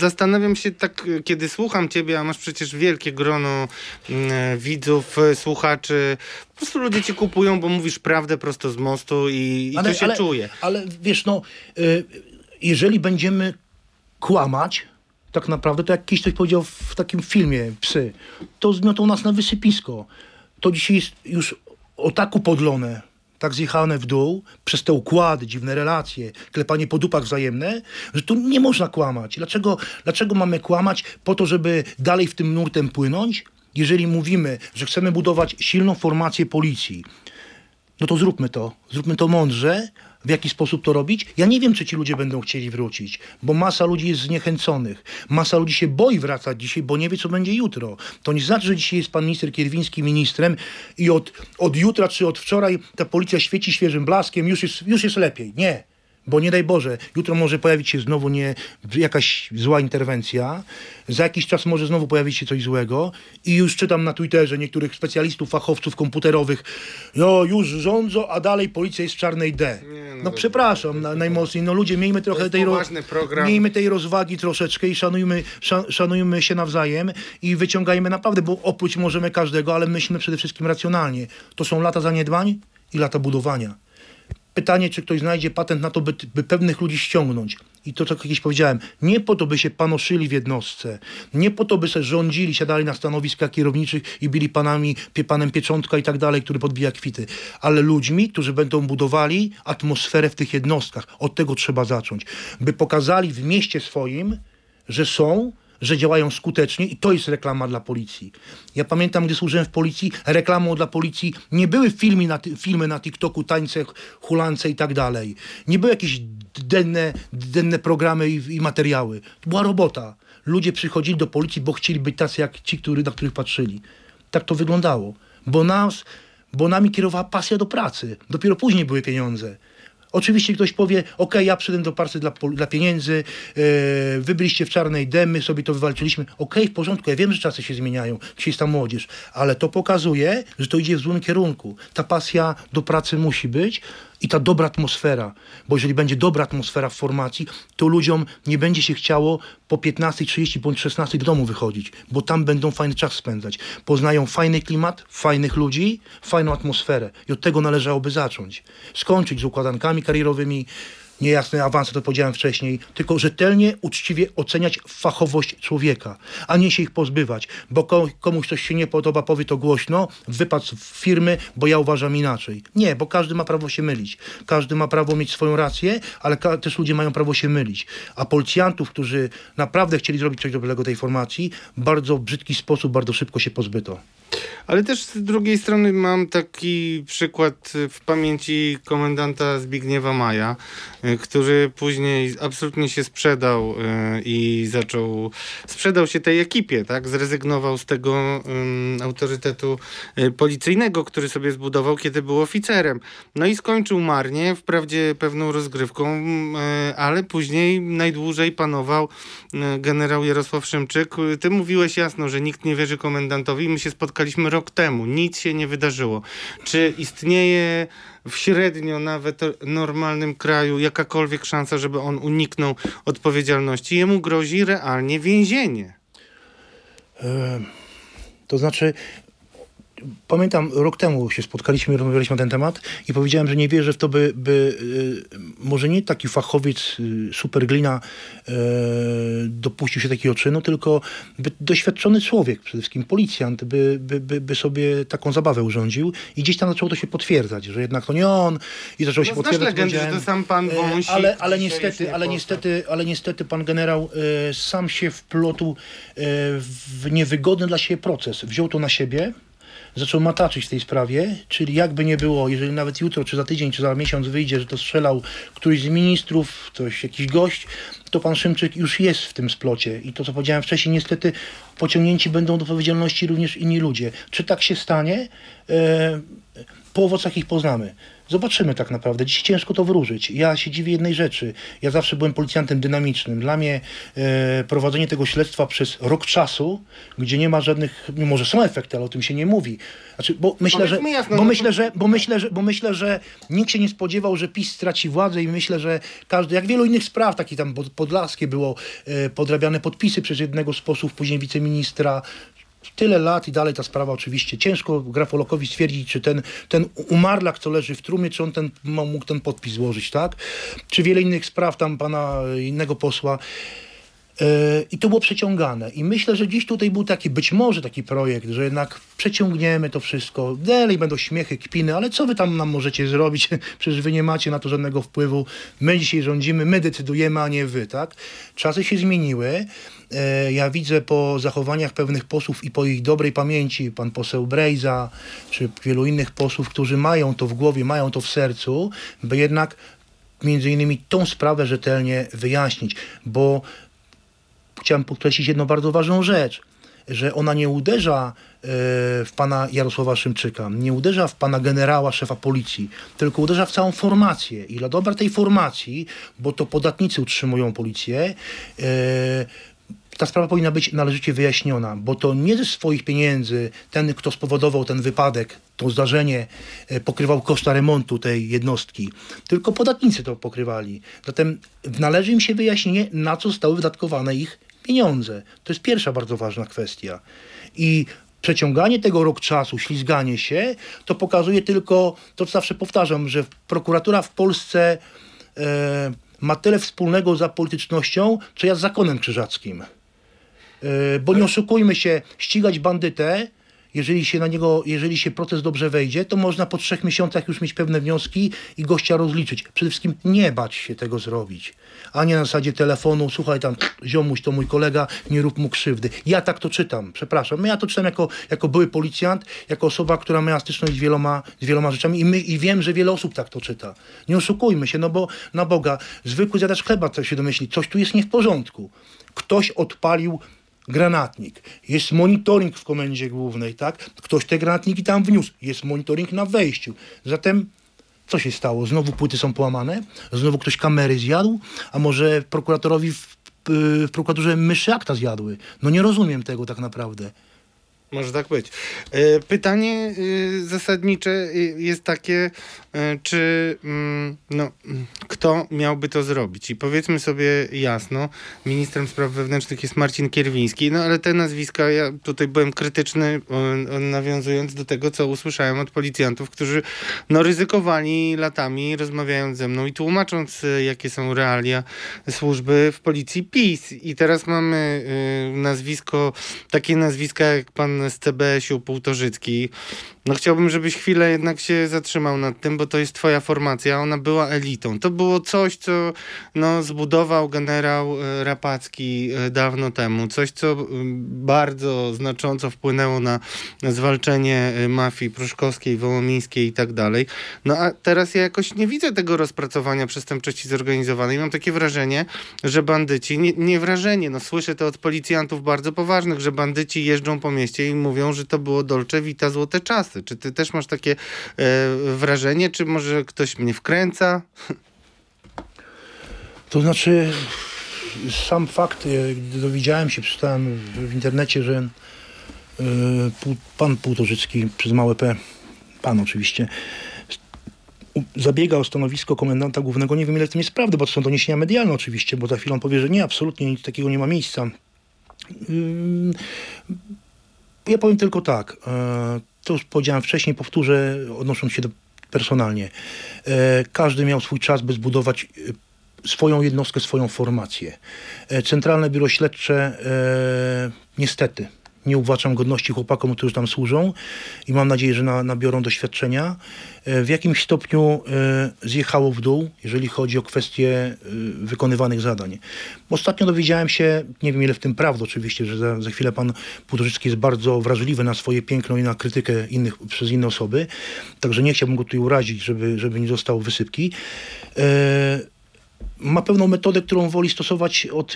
zastanawiam się tak, kiedy słucham ciebie, a masz przecież wielkie grono yy, widzów, yy, słuchaczy. Po prostu ludzie cię kupują, bo mówisz prawdę prosto z mostu i, i to się ale, czuje. Ale wiesz, no, y, jeżeli będziemy kłamać, tak naprawdę, to jak kiedyś ktoś powiedział w takim filmie, psy, to zmiotą nas na wysypisko. To dzisiaj jest już o tak upodlone, tak zjechane w dół, przez te układy, dziwne relacje, klepanie po dupach wzajemne, że tu nie można kłamać. Dlaczego, dlaczego mamy kłamać po to, żeby dalej w tym nurtem płynąć? Jeżeli mówimy, że chcemy budować silną formację policji, no to zróbmy to. Zróbmy to mądrze. W jaki sposób to robić? Ja nie wiem, czy ci ludzie będą chcieli wrócić, bo masa ludzi jest zniechęconych. Masa ludzi się boi wracać dzisiaj, bo nie wie, co będzie jutro. To nie znaczy, że dzisiaj jest pan minister Kierwiński ministrem i od, od jutra czy od wczoraj ta policja świeci świeżym blaskiem, już jest, już jest lepiej. Nie. Bo nie daj Boże, jutro może pojawić się znowu nie, jakaś zła interwencja, za jakiś czas może znowu pojawić się coś złego i już czytam na Twitterze niektórych specjalistów, fachowców komputerowych, no już rządzą, a dalej policja jest w czarnej D. Nie, no no przepraszam na, najmocniej, no ludzie, miejmy trochę tej, ro- miejmy tej rozwagi troszeczkę i szanujmy, szan, szanujmy się nawzajem i wyciągajmy naprawdę, bo oprócz możemy każdego, ale myślmy przede wszystkim racjonalnie. To są lata zaniedbań i lata budowania. Pytanie, czy ktoś znajdzie patent na to, by, by pewnych ludzi ściągnąć. I to, co kiedyś powiedziałem, nie po to, by się panoszyli w jednostce, nie po to, by se rządzili, siadali na stanowiskach kierowniczych i byli panami, panem Pieczątka i tak dalej, który podbija kwity, ale ludźmi, którzy będą budowali atmosferę w tych jednostkach. Od tego trzeba zacząć. By pokazali w mieście swoim, że są, że działają skutecznie i to jest reklama dla policji. Ja pamiętam, gdy służyłem w policji, reklamą dla policji nie były filmy na, filmy na TikToku, tańce, hulance i tak dalej. Nie były jakieś denne, denne programy i, i materiały. To była robota. Ludzie przychodzili do policji, bo chcieli być tacy jak ci, który, na których patrzyli. Tak to wyglądało. Bo nas, bo nami kierowała pasja do pracy. Dopiero później były pieniądze. Oczywiście ktoś powie, ok, ja przyszedłem do pracy dla, dla pieniędzy, yy, wy byliście w czarnej demy, sobie to wywalczyliśmy. Ok, w porządku, ja wiem, że czasy się zmieniają, dzisiaj ta młodzież, ale to pokazuje, że to idzie w złym kierunku. Ta pasja do pracy musi być i ta dobra atmosfera, bo jeżeli będzie dobra atmosfera w formacji, to ludziom nie będzie się chciało po 15.30 bądź 16 do domu wychodzić, bo tam będą fajny czas spędzać. Poznają fajny klimat, fajnych ludzi, fajną atmosferę i od tego należałoby zacząć. Skończyć z układankami karierowymi, niejasne awanse, to powiedziałem wcześniej, tylko rzetelnie, uczciwie oceniać fachowość człowieka, a nie się ich pozbywać, bo ko- komuś coś się nie podoba, powie to głośno, wypadł z firmy, bo ja uważam inaczej. Nie, bo każdy ma prawo się mylić. Każdy ma prawo mieć swoją rację, ale też ludzie mają prawo się mylić. A policjantów, którzy naprawdę chcieli zrobić coś dobrego tej formacji, bardzo brzydki sposób, bardzo szybko się pozbyto. Ale też z drugiej strony mam taki przykład w pamięci komendanta Zbigniewa Maja, y, który później absolutnie się sprzedał y, i zaczął, sprzedał się tej ekipie, tak? Zrezygnował z tego ym, autorytetu y, policyjnego, który sobie zbudował, kiedy był oficerem. No i skończył marnie, wprawdzie pewną rozgrywką, ale później najdłużej panował generał Jarosław Szymczyk. Ty mówiłeś jasno, że nikt nie wierzy komendantowi. My się spotkaliśmy rok temu. Nic się nie wydarzyło. Czy istnieje w średnio nawet normalnym kraju jakakolwiek szansa, żeby on uniknął odpowiedzialności? Jemu grozi realnie więzienie. To znaczy, pamiętam, rok temu się spotkaliśmy, rozmawialiśmy na ten temat i powiedziałem, że nie wierzę w to, by, by może nie taki fachowiec, y, superglina y, dopuścił się takiego czynu, tylko by doświadczony człowiek, przede wszystkim policjant, by, by, by, by sobie taką zabawę urządził i gdzieś tam zaczęło to się potwierdzać, że jednak to nie on i zaczęło się No, potwierdzać. legendę, że to sam pan e, Wąsik Ale, ale niestety, nie ale niestety, ale niestety pan generał e, sam się wplotł e, w niewygodny dla siebie proces. Wziął to na siebie, zaczął mataczyć w tej sprawie, czyli jakby nie było, jeżeli nawet jutro, czy za tydzień, czy za miesiąc wyjdzie, że to strzelał któryś z ministrów, ktoś, jakiś gość, to pan Szymczyk już jest w tym splocie. I to, co powiedziałem wcześniej, niestety pociągnięci będą do odpowiedzialności również inni ludzie. Czy tak się stanie? E, po owocach ich poznamy. Zobaczymy tak naprawdę. Dziś ciężko to wróżyć. Ja się dziwię jednej rzeczy. Ja zawsze byłem policjantem dynamicznym. Dla mnie e, prowadzenie tego śledztwa przez rok czasu, gdzie nie ma żadnych, mimo że są efekty, ale o tym się nie mówi. Znaczy, bo myślę, że, Powiedzmy jasno, bo no to- myślę, że, bo myślę, że, bo myślę, że nikt się nie spodziewał, że PiS straci władzę i myślę, że każdy, jak wielu innych spraw, takie tam pod- podlaskie było e, podrabiane podpisy przez jednego z posłów, później wiceministra, tyle lat i dalej ta sprawa oczywiście ciężko grafolokowi stwierdzić, czy ten, ten umarlak, co leży w trumie, czy on ten, mógł ten podpis złożyć, tak? Czy wiele innych spraw tam pana e, innego posła. E, I to było przeciągane. I myślę, że dziś tutaj był taki, być może taki projekt, że jednak przeciągniemy to wszystko. Dalej będą śmiechy, kpiny, ale co wy tam nam możecie zrobić? Przecież wy nie macie na to żadnego wpływu. My dzisiaj rządzimy, my decydujemy, a nie wy, tak? Czasy się zmieniły. E, Ja widzę po zachowaniach pewnych posłów i po ich dobrej pamięci, pan poseł Brejza, czy wielu innych posłów, którzy mają to w głowie, mają to w sercu, by jednak między innymi tą sprawę rzetelnie wyjaśnić, bo chciałem podkreślić jedną bardzo ważną rzecz, że ona nie uderza e, w pana Jarosława Szymczyka, nie uderza w pana generała, szefa policji, tylko uderza w całą formację. I dla dobra tej formacji, bo to podatnicy utrzymują policję, e, ta sprawa powinna być należycie wyjaśniona, bo to nie ze swoich pieniędzy ten, kto spowodował ten wypadek, to zdarzenie, e, pokrywał koszta remontu tej jednostki, tylko podatnicy to pokrywali. Zatem należy im się wyjaśnienie, na co zostały wydatkowane ich pieniądze. To jest pierwsza bardzo ważna kwestia. I przeciąganie tego rok czasu, ślizganie się, to pokazuje tylko to, co zawsze powtarzam, że prokuratura w Polsce e, ma tyle wspólnego z apolitycznością, co ja z zakonem krzyżackim. E, Bo nie oszukujmy się, ścigać bandytę, jeżeli się na niego, jeżeli się proces dobrze wejdzie, to można po trzech miesiącach już mieć pewne wnioski i gościa rozliczyć. Przede wszystkim nie bać się tego zrobić. A nie na zasadzie telefonu, słuchaj tam, ziomuś to mój kolega, nie rób mu krzywdy. Ja tak to czytam, przepraszam. Ja to czytam jako, jako były policjant, jako osoba, która miała styczność z wieloma, z wieloma rzeczami i, my, i wiem, że wiele osób tak to czyta. Nie oszukujmy się, no bo na Boga, zwykły zjadacz chleba to się domyśli, coś tu jest nie w porządku. Ktoś odpalił granatnik. Jest monitoring w komendzie głównej, tak? Ktoś te granatniki tam wniósł. Jest monitoring na wejściu. Zatem co się stało? Znowu płyty są połamane? Znowu ktoś kamery zjadł? A może prokuratorowi w, w prokuraturze myszy akta zjadły? No nie rozumiem tego tak naprawdę. Może tak być. E, Pytanie y, zasadnicze y, jest takie, e, czy mm, no, kto miałby to zrobić? I powiedzmy sobie jasno, ministrem spraw wewnętrznych jest Marcin Kierwiński, no ale te nazwiska, ja tutaj byłem krytyczny, nawiązując do tego, co usłyszałem od policjantów, którzy no, ryzykowali latami, rozmawiając ze mną i tłumacząc, jakie są realia służby w policji PiS. I teraz mamy nazwisko, takie nazwiska jak pan z CBS-u Półtorzycki. No chciałbym, żebyś chwilę jednak się zatrzymał nad tym, bo to jest twoja formacja, ona była elitą. To było coś, co no, zbudował generał y, Rapacki y, dawno temu. Coś, co bardzo znacząco wpłynęło na zwalczenie y, mafii pruszkowskiej, wołomińskiej i tak dalej. No a teraz ja jakoś nie widzę tego rozpracowania przestępczości zorganizowanej. Mam takie wrażenie, że bandyci, nie, nie wrażenie, no słyszę to od policjantów bardzo poważnych, że bandyci jeżdżą po mieście mówią, że to było Dolce Vita złote czasy. Czy ty też masz takie e, wrażenie, czy może ktoś mnie wkręca? To znaczy, sam fakt, gdy dowiedziałem się, przeczytałem w, internecie, że e, pan Półtorzycki przez małe P, pan oczywiście, zabiega o stanowisko komendanta głównego. Nie wiem, ile w tym jest prawdy, bo to są doniesienia medialne oczywiście, bo za chwilę on powie, że nie, absolutnie nic takiego nie ma miejsca. Ja powiem tylko tak. e, to już powiedziałem wcześniej, powtórzę, odnosząc się do personalnie. E, każdy miał swój czas, by zbudować e, swoją jednostkę, swoją formację. Centralne Biuro Śledcze niestety nie uwłaczam godności chłopakom, którzy tam służą i mam nadzieję, że na, nabiorą doświadczenia. E, W jakimś stopniu e, zjechało w dół, jeżeli chodzi o kwestie e, wykonywanych zadań. Ostatnio dowiedziałem się, nie wiem ile w tym prawdy oczywiście, że za, za chwilę pan Putorzycki jest bardzo wrażliwy na swoje piękno i na krytykę innych, przez inne osoby, także nie chciałbym go tutaj urazić, żeby, żeby nie został wysypki. Ma pewną metodę, którą woli stosować od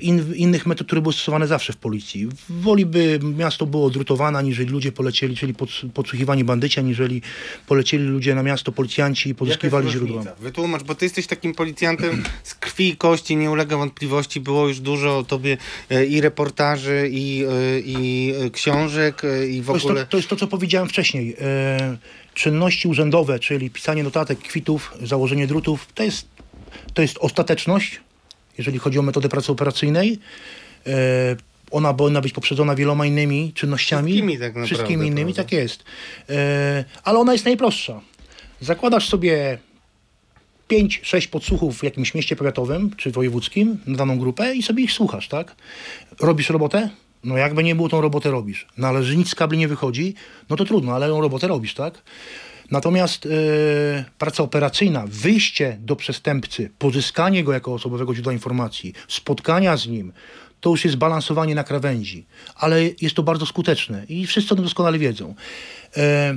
in, innych metod, które były stosowane zawsze w policji. Woli by miasto było drutowane, aniżeli ludzie polecieli, czyli pod, podsłuchiwani bandyci, aniżeli polecieli ludzie na miasto, policjanci i pozyskiwali źródła. Wytłumacz, bo ty jesteś takim policjantem z krwi i kości, nie ulega wątpliwości. Było już dużo o tobie e, i reportaży, i, e, i e, książek, i w To jest, to, ogóle... to jest to, co powiedziałem wcześniej. Czynności urzędowe, czyli pisanie notatek, kwitów, założenie drutów, to jest, to jest ostateczność, jeżeli chodzi o metodę pracy operacyjnej. E, ona powinna być poprzedzona wieloma innymi czynnościami. Wszystkimi tak naprawdę, Wszystkimi innymi, prawda? tak jest. E, ale ona jest najprostsza. Zakładasz sobie 5-6 podsłuchów w jakimś mieście powiatowym czy wojewódzkim na daną grupę i sobie ich słuchasz, tak? Robisz robotę? No jakby nie było, tą robotę robisz. No ale że nic z kabli nie wychodzi, no to trudno, ale tą robotę robisz, tak? Natomiast e, praca operacyjna, wyjście do przestępcy, pozyskanie go jako osobowego źródła informacji, spotkania z nim, to już jest balansowanie na krawędzi, ale jest to bardzo skuteczne i wszyscy o tym doskonale wiedzą. E,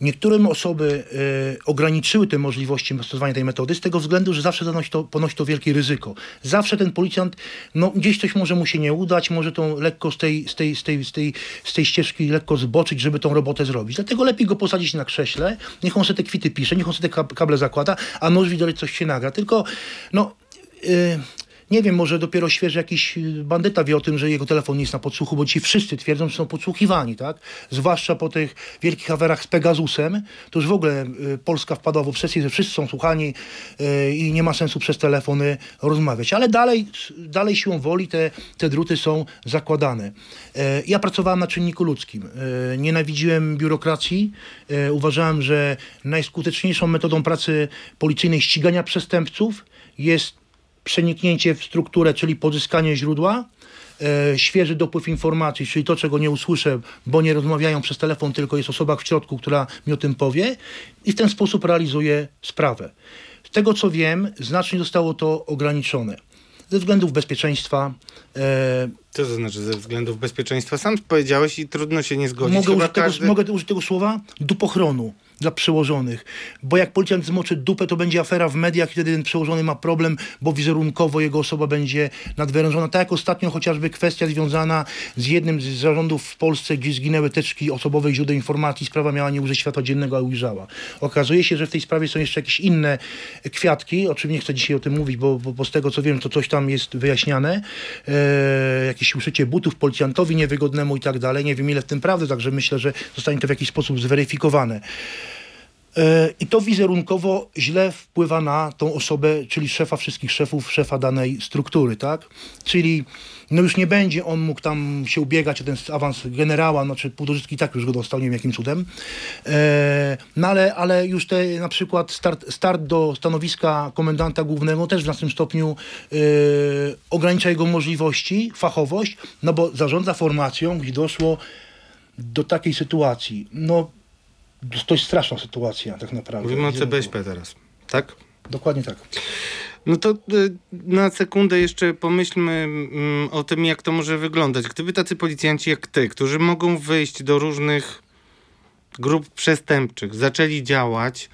Niektórym osoby e, ograniczyły te możliwości stosowania tej metody z tego względu, że zawsze zanosi to, ponosi to wielkie ryzyko. Zawsze ten policjant, no gdzieś coś może mu się nie udać, może tą lekko z tej, z tej, z tej, z tej, z tej ścieżki lekko zboczyć, żeby tą robotę zrobić. Dlatego lepiej go posadzić na krześle, niech on sobie te kwity pisze, niech on sobie te kab- kable zakłada, a może widać coś się nagra. Tylko, no... Yy, nie wiem, może dopiero świeży jakiś y, bandyta wie o tym, że jego telefon jest na podsłuchu, bo ci wszyscy twierdzą, że są podsłuchiwani, tak? Zwłaszcza po tych wielkich aferach z Pegasusem, to już w ogóle y, Polska wpadła w obsesję, że wszyscy są słuchani y, i nie ma sensu przez telefony rozmawiać. Ale dalej, dalej siłą woli te, te druty są zakładane. E, Ja pracowałem na czynniku ludzkim. E, Nienawidziłem biurokracji. E, Uważałem, że najskuteczniejszą metodą pracy policyjnej ścigania przestępców jest przeniknięcie w strukturę, czyli pozyskanie źródła, e, świeży dopływ informacji, czyli to, czego nie usłyszę, bo nie rozmawiają przez telefon, tylko jest osoba w środku, która mi o tym powie i w ten sposób realizuję sprawę. Z tego, co wiem, znacznie zostało to ograniczone. Ze względów bezpieczeństwa, e, Co to znaczy ze względów bezpieczeństwa? Sam powiedziałeś i trudno się nie zgodzić. mogę, Chyba użyć tego, każdy- mogę użyć tego słowa? Dupochronu dla przełożonych. Bo jak policjant zmoczy dupę, to będzie afera w mediach i wtedy ten przełożony ma problem, bo wizerunkowo jego osoba będzie nadwyrężona. Tak jak ostatnio chociażby kwestia związana z jednym z zarządów w Polsce, gdzie zginęły teczki osobowych źródeł informacji. Sprawa miała nie ujrzeć światła dziennego, a ujrzała. Okazuje się, że w tej sprawie są jeszcze jakieś inne kwiatki. Oczywiście nie chcę dzisiaj o tym mówić, bo, bo, bo z tego co wiem, to coś tam jest wyjaśniane. E, jakieś uszycie butów policjantowi niewygodnemu i tak dalej. Nie wiem ile w tym prawdy, także myślę, że zostanie to w jakiś sposób zweryfikowane. E, I to wizerunkowo źle wpływa na tą osobę, czyli szefa wszystkich szefów, szefa danej struktury, tak? Czyli no już nie będzie on mógł tam się ubiegać o ten awans generała, znaczy Pudożycki i tak już go dostał, nie wiem jakim cudem. E, no ale, ale już te na przykład start, start do stanowiska komendanta głównego też w znacznym stopniu e, ogranicza jego możliwości, fachowość, no bo zarządza formacją, gdzie doszło do takiej sytuacji. No jest straszna sytuacja tak naprawdę. Mówimy o CBŚP teraz, tak? Dokładnie tak. No to y, na sekundę jeszcze pomyślmy mm, o tym, jak to może wyglądać. Gdyby tacy policjanci jak ty, którzy mogą wyjść do różnych grup przestępczych, zaczęli działać,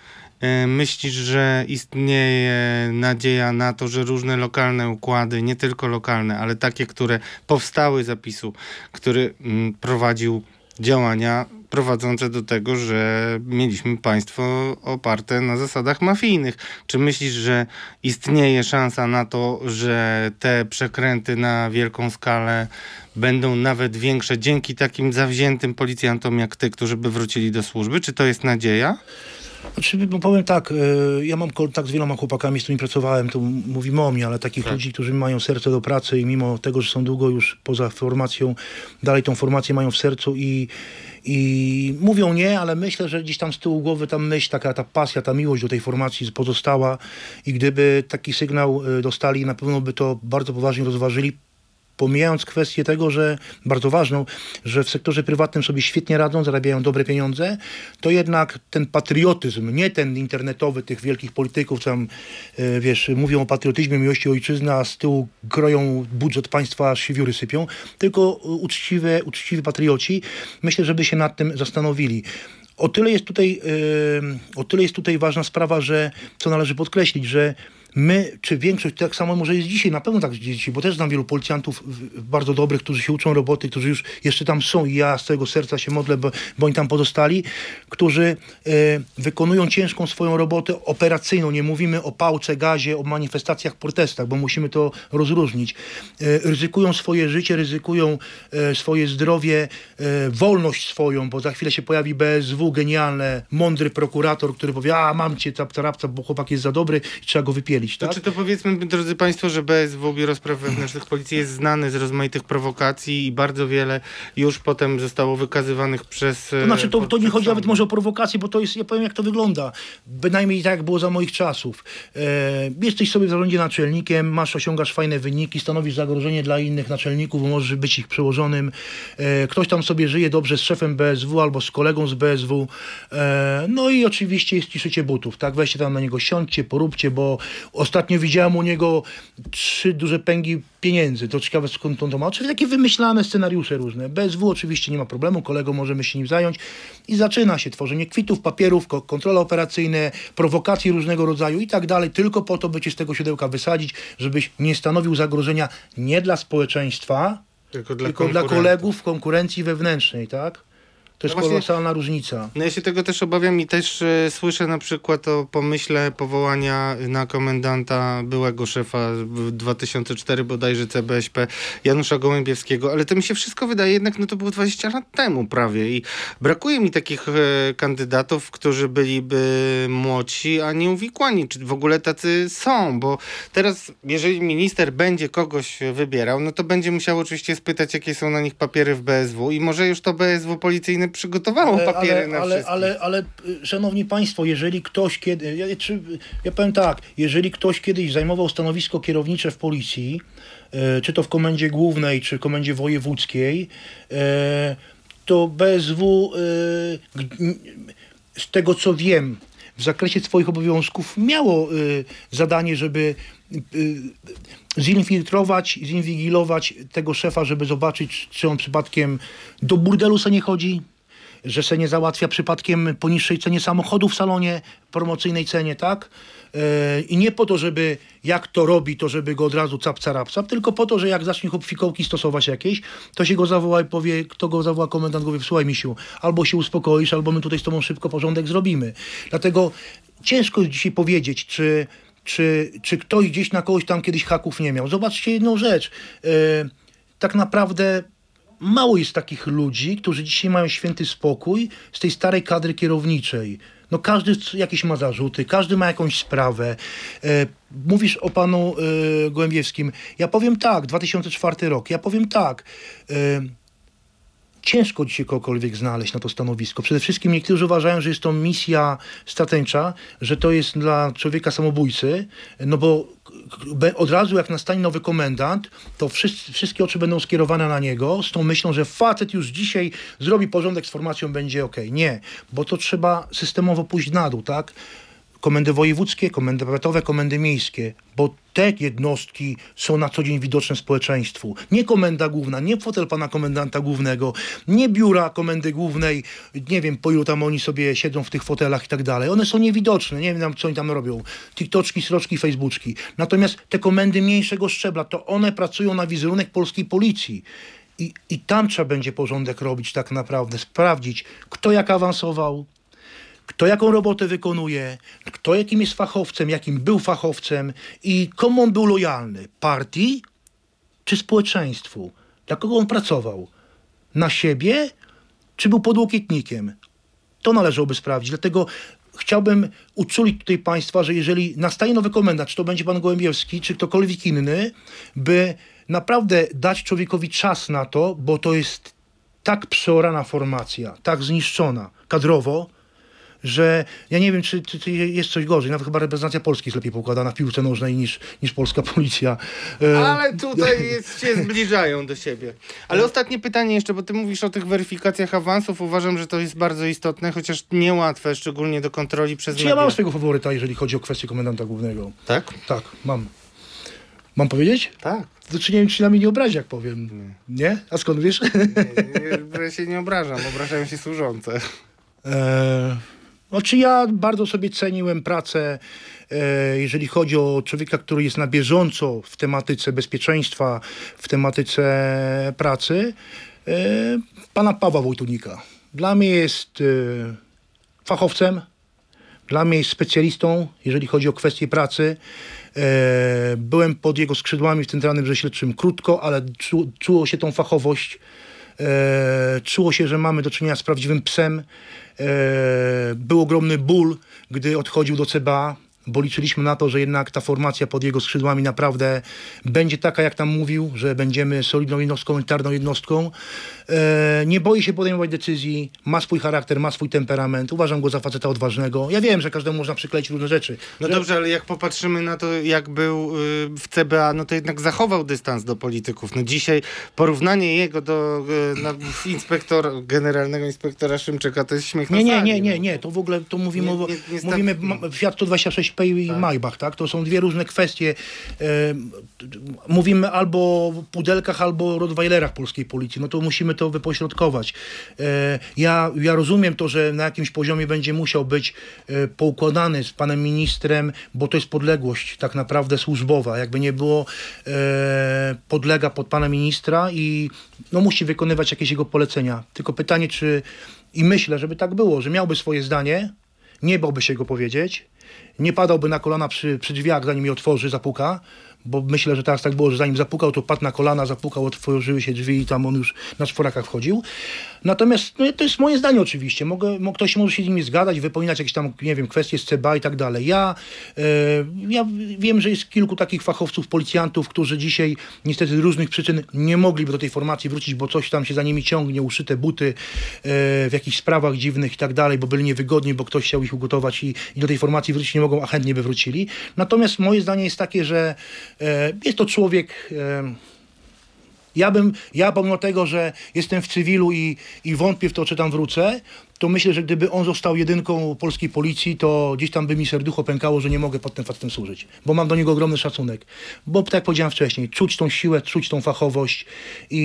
y, myślisz, że istnieje nadzieja na to, że różne lokalne układy, nie tylko lokalne, ale takie, które powstały zapisu, który mm, prowadził działania prowadzące do tego, że mieliśmy państwo oparte na zasadach mafijnych. Czy myślisz, że istnieje szansa na to, że te przekręty na wielką skalę będą nawet większe dzięki takim zawziętym policjantom jak ty, którzy by wrócili do służby? Czy to jest nadzieja? Znaczy, no powiem tak, e, ja mam kontakt z wieloma chłopakami, z którymi pracowałem, to mówimy o mnie, ale takich ludzi, którzy mają serce do pracy i mimo tego, że są długo już poza formacją, dalej tą formację mają w sercu i, i mówią nie, ale myślę, że gdzieś tam z tyłu głowy ta myśl, taka ta pasja, ta miłość do tej formacji pozostała. I gdyby taki sygnał e, dostali, na pewno by to bardzo poważnie rozważyli, pomijając kwestię tego, że bardzo ważną, że w sektorze prywatnym sobie świetnie radzą, zarabiają dobre pieniądze, to jednak ten patriotyzm, nie ten internetowy tych wielkich polityków, co tam, e, wiesz, mówią o patriotyzmie, miłości ojczyzny, a z tyłu kroją budżet państwa, aż się wióry sypią, tylko uczciwe, uczciwi patrioci, myślę, żeby się nad tym zastanowili. O tyle jest tutaj, yy, o tyle jest tutaj ważna sprawa, że co należy podkreślić, że my, czy większość, tak samo może jest dzisiaj, na pewno tak jest dzisiaj, bo też znam wielu policjantów bardzo dobrych, którzy się uczą roboty, którzy już jeszcze tam są i ja z całego serca się modlę, bo, bo oni tam pozostali, którzy e, wykonują ciężką swoją robotę operacyjną. Nie mówimy o pałce, gazie, o manifestacjach, protestach, bo musimy to rozróżnić. E, ryzykują swoje życie, ryzykują e, swoje zdrowie, wolność swoją, bo za chwilę się pojawi BSW, genialne, mądry prokurator, który powie, a mam cię, taptarapca, bo chłopak jest za dobry i trzeba go wypielić, To tak? czy to powiedzmy, drodzy Państwo, że BSW, Biuro Spraw Wewnętrznych Policji jest znany z rozmaitych prowokacji i bardzo wiele już potem zostało wykazywanych przez... To znaczy, to, to nie chodzi nawet może o prowokację, bo to jest, ja powiem jak to wygląda. Bynajmniej tak jak było za moich czasów. E, jesteś sobie w zarządzie naczelnikiem, masz, osiągasz fajne wyniki, stanowisz zagrożenie dla innych naczelników, bo możesz być ich przełożonym. E, ktoś tam sobie żyje dobrze z szefem BSW albo z kolegą z BSW. E, no i oczywiście jest ci szycie butów, tak? Weźcie tam na niego, siądźcie, poróbcie, bo ostatnio widziałem u niego trzy duże pęgi pieniędzy. To ciekawe skąd on to ma. Oczywiście takie wymyślane scenariusze różne. BSW oczywiście nie ma problemu, kolego możemy się nim zająć i zaczyna się tworzenie kwitów, papierów, ko- kontrole operacyjne, prowokacje różnego rodzaju i tak dalej, tylko po to, by cię z tego siodełka wysadzić, żebyś nie stanowił zagrożenia nie dla społeczeństwa, Tylko dla, tylko dla kolegów w konkurencji wewnętrznej, tak? To jest No kolosalna różnica. No ja się tego też obawiam i też e, słyszę na przykład o pomyśle powołania na komendanta byłego szefa w 2004 bodajże CBŚP Janusza Gołębiewskiego, ale to mi się wszystko wydaje jednak, no to było 20 lat temu prawie i brakuje mi takich e, kandydatów, którzy byliby młodsi, a nie uwikłani, czy w ogóle tacy są, bo teraz jeżeli minister będzie kogoś wybierał, no to będzie musiał oczywiście spytać, jakie są na nich papiery w BSW i może już to BSW policyjne przygotowało papiery ale, na ale, wszystkich. ale, ale, szanowni państwo, jeżeli ktoś kiedy, ja, czy, ja powiem tak, jeżeli ktoś kiedyś zajmował stanowisko kierownicze w policji, e, czy to w komendzie głównej, czy komendzie wojewódzkiej, e, to BSW e, z tego co wiem, w zakresie swoich obowiązków miało zadanie, żeby zinfiltrować, zinwigilować tego szefa, żeby zobaczyć, czy on przypadkiem do burdelu se nie chodzi, że se nie załatwia przypadkiem po niższej cenie samochodu w salonie, promocyjnej cenie, tak? E, I nie po to, żeby jak to robi, to żeby go od razu capca rapsap, tylko po to, że jak zacznie chłop fikołki stosować jakieś, to się go zawoła i powie, kto go zawoła, komendant powie, słuchaj misiu, albo się uspokoisz, albo my tutaj z tobą szybko porządek zrobimy. Dlatego ciężko jest dzisiaj powiedzieć, czy, czy, czy ktoś gdzieś na kogoś tam kiedyś haków nie miał. Zobaczcie jedną rzecz. E, tak naprawdę mało jest takich ludzi, którzy dzisiaj mają święty spokój z tej starej kadry kierowniczej. No każdy jakieś ma zarzuty, każdy ma jakąś sprawę. E, mówisz o panu e, Gołębiewskim. Ja powiem tak, 2004 rok, ja powiem tak. E, ciężko dzisiaj kogokolwiek znaleźć na to stanowisko. Przede wszystkim niektórzy uważają, że jest to misja stratencza, że to jest dla człowieka samobójcy, no bo od razu jak nastanie nowy komendant, to wszyscy, wszystkie oczy będą skierowane na niego z tą myślą, że facet już dzisiaj zrobi porządek z formacją, będzie ok. Nie, bo to trzeba systemowo pójść na dół, tak? Komendy wojewódzkie, komendy powiatowe, komendy miejskie, bo te jednostki są na co dzień widoczne społeczeństwu. Nie komenda główna, nie fotel pana komendanta głównego, nie biura komendy głównej, nie wiem po ilu tam oni sobie siedzą w tych fotelach i tak dalej. One są niewidoczne, nie wiem co oni tam robią. TikToczki, sroczki, Facebooczki. Natomiast te komendy mniejszego szczebla, to one pracują na wizerunek polskiej policji. I, I tam trzeba będzie porządek robić tak naprawdę, sprawdzić, kto jak awansował, kto jaką robotę wykonuje, kto jakim jest fachowcem, jakim był fachowcem i komu on był lojalny. Partii czy społeczeństwu? Dla kogo on pracował? Na siebie czy był podłokietnikiem? To należałoby sprawdzić. Dlatego chciałbym uczulić tutaj Państwa, że jeżeli nastaje nowy komendant, czy to będzie Pan Gołębiewski, czy ktokolwiek inny, by naprawdę dać człowiekowi czas na to, bo to jest tak przeorana formacja, tak zniszczona kadrowo, że ja nie wiem, czy, czy, czy jest coś gorzej. Nawet chyba reprezentacja Polski jest lepiej poukładana w piłce nożnej niż, niż polska policja. E, Ale tutaj jest, się zbliżają do siebie. Ale ostatnie pytanie jeszcze, bo ty mówisz o tych weryfikacjach awansów. Uważam, że to jest bardzo istotne, chociaż niełatwe, szczególnie do kontroli przez Czy ja media. mam swojego faworyta, jeżeli chodzi o kwestię komendanta głównego? Tak? Tak, mam. Mam powiedzieć? Tak. To czy nie wiem, czy na mnie nie obrazi, jak powiem. Nie? A skąd wiesz? Nie, Ja się nie obrażam, obrażają się służące. E, Znaczy ja bardzo sobie ceniłem pracę, e, jeżeli chodzi o człowieka, który jest na bieżąco w tematyce bezpieczeństwa, w tematyce pracy, e, pana Pawła Wojtunika. Dla mnie jest e, fachowcem, dla mnie jest specjalistą, jeżeli chodzi o kwestie pracy. Byłem pod jego skrzydłami w Centralnym Brze Śledczym krótko, ale czu, czuło się tą fachowość. E, czuło się, że mamy do czynienia z prawdziwym psem. E, był ogromny ból, gdy odchodził do CBA, bo liczyliśmy na to, że jednak ta formacja pod jego skrzydłami naprawdę będzie taka, jak tam mówił, że będziemy solidną jednostką, elitarną jednostką. E, nie boi się podejmować decyzji, ma swój charakter, ma swój temperament. Uważam go za faceta odważnego. Ja wiem, że każdemu można przykleić różne rzeczy. No że... dobrze, ale jak popatrzymy na to, jak był y, w CBA, no to jednak zachował dystans do polityków. No dzisiaj porównanie jego do y, inspektora, generalnego inspektora Szymczyka to jest śmiech na Nie, nie, nie, no. nie, nie. To w ogóle to mówimy, nie, nie, nie mówimy tak- Fiat 126 i. Tak. Maybach, tak? To są dwie różne kwestie. E, mówimy albo o pudelkach, albo o rottweilerach polskiej policji. No to musimy to wypośrodkować. E, ja, ja rozumiem to, że na jakimś poziomie będzie musiał być e, poukładany z panem ministrem, bo to jest podległość tak naprawdę służbowa. Jakby nie było, podlega pod pana ministra i no, musi wykonywać jakieś jego polecenia. Tylko pytanie, czy i myślę, żeby tak było, że miałby swoje zdanie, nie bałby się go powiedzieć, nie padałby na kolana przy, przy drzwiach, zanim je otworzy, zapuka, bo myślę, że teraz tak było, że zanim zapukał, to padł na kolana, zapukał, otworzyły się drzwi i tam on już na czworakach wchodził. Natomiast no, to jest moje zdanie oczywiście. Mogę, mo, ktoś może się z nimi zgadać, wypominać jakieś tam, nie wiem, kwestie z CBA i tak dalej. Ja, e, ja wiem, że jest kilku takich fachowców, policjantów, którzy dzisiaj niestety z różnych przyczyn nie mogliby do tej formacji wrócić, bo coś tam się za nimi ciągnie, uszyte buty e, w jakichś sprawach dziwnych i tak dalej, bo byli niewygodni, bo ktoś chciał ich ugotować i, i do tej formacji wrócić nie mogą, a chętnie by wrócili. Natomiast moje zdanie jest takie, że jest to człowiek... E, ja bym, ja pomimo tego, że jestem w cywilu i, i wątpię w to, czy tam wrócę, to myślę, że gdyby on został jedynką polskiej policji, to gdzieś tam by mi serducho pękało, że nie mogę pod tym facetem służyć. Bo mam do niego ogromny szacunek. Bo tak jak powiedziałem wcześniej, czuć tą siłę, czuć tą fachowość i,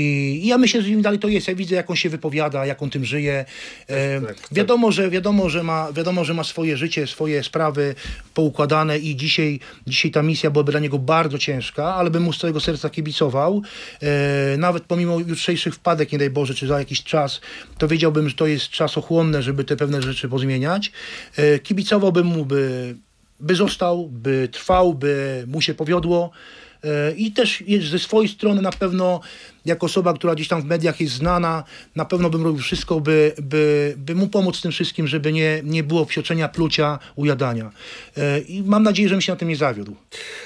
i ja myślę, że im dalej to jest. Ja widzę, jak on się wypowiada, jak on tym żyje. E, tak, tak. wiadomo, że, wiadomo, że ma, wiadomo, że ma swoje życie, swoje sprawy poukładane i dzisiaj, dzisiaj ta misja byłaby dla niego bardzo ciężka, ale bym mu z całego serca kibicował. E, nawet pomimo jutrzejszych wpadek, nie daj Boże, czy za jakiś czas, to wiedziałbym, że to jest czasochłonne, żeby te pewne rzeczy pozmieniać. E, kibicowałbym mu, by, by został, by trwał, by mu się powiodło. E, I też ze swojej strony na pewno, jako osoba, która gdzieś tam w mediach jest znana, na pewno bym robił wszystko, by, by, by mu pomóc tym wszystkim, żeby nie, nie było psioczenia, plucia, ujadania. E, I mam nadzieję, że mi się na tym nie zawiódł.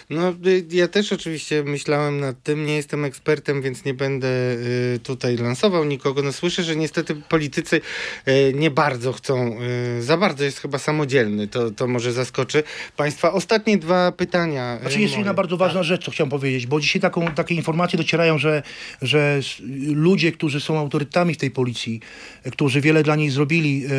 No, y, ja też oczywiście myślałem nad tym, nie jestem ekspertem, więc nie będę y, tutaj lansował nikogo. No słyszę, że niestety politycy y, nie bardzo chcą, za bardzo jest chyba samodzielny, to, to może zaskoczy Państwa. Ostatnie dwa pytania. Znaczy jest moje. jedna bardzo ważna rzecz, co chciałem powiedzieć, bo dzisiaj taką, takie informacje docierają, że, że ludzie, którzy są autorytetami w tej policji, e, którzy wiele dla niej zrobili, e,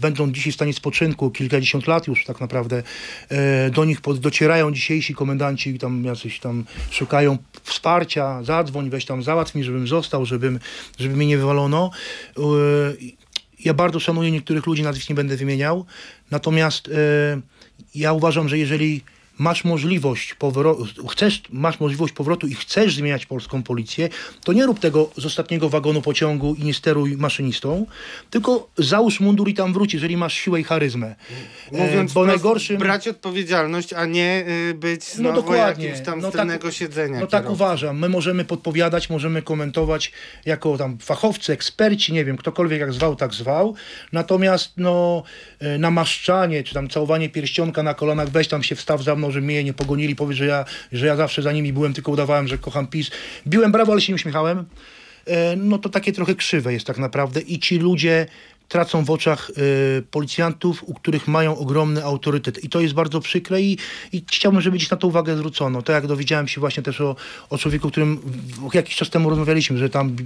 będą dzisiaj w stanie spoczynku, kilkadziesiąt lat już tak naprawdę, e, do nich docierają dzisiejsi komendanci, i tam jacyś tam szukają wsparcia, zadzwoń, weź tam załatw mi, żebym został, żebym, żeby mnie nie wywalono. Ja bardzo szanuję niektórych ludzi, nazwisk nie będę wymieniał, natomiast ja uważam, że jeżeli masz możliwość powrotu, chcesz, masz możliwość powrotu i chcesz zmieniać polską policję, to nie rób tego z ostatniego wagonu pociągu i nie steruj maszynistą, tylko załóż mundur i tam wróć, jeżeli masz siłę i charyzmę. E, Mówiąc bo wprost, najgorszym... brać odpowiedzialność, a nie y, być No dokładnie. jakimś tam No z tak- siedzenia. No tak uważam. My możemy podpowiadać, możemy komentować jako tam fachowcy, eksperci, nie wiem, ktokolwiek jak zwał, tak zwał. Natomiast no e, namaszczanie, czy tam całowanie pierścionka na kolanach, weź tam się wstaw za mną, że mnie nie pogonili, powiedz, że ja, że ja zawsze za nimi byłem, tylko udawałem, że kocham PiS. Biłem brawo, ale się nie uśmiechałem. E, No to takie trochę krzywe jest tak naprawdę i ci ludzie tracą w oczach e, policjantów, u których mają ogromny autorytet. I to jest bardzo przykre i, i chciałbym, żeby gdzieś na to uwagę zwrócono. Tak jak dowiedziałem się właśnie też o, o człowieku, którym jakiś czas temu rozmawialiśmy, że tam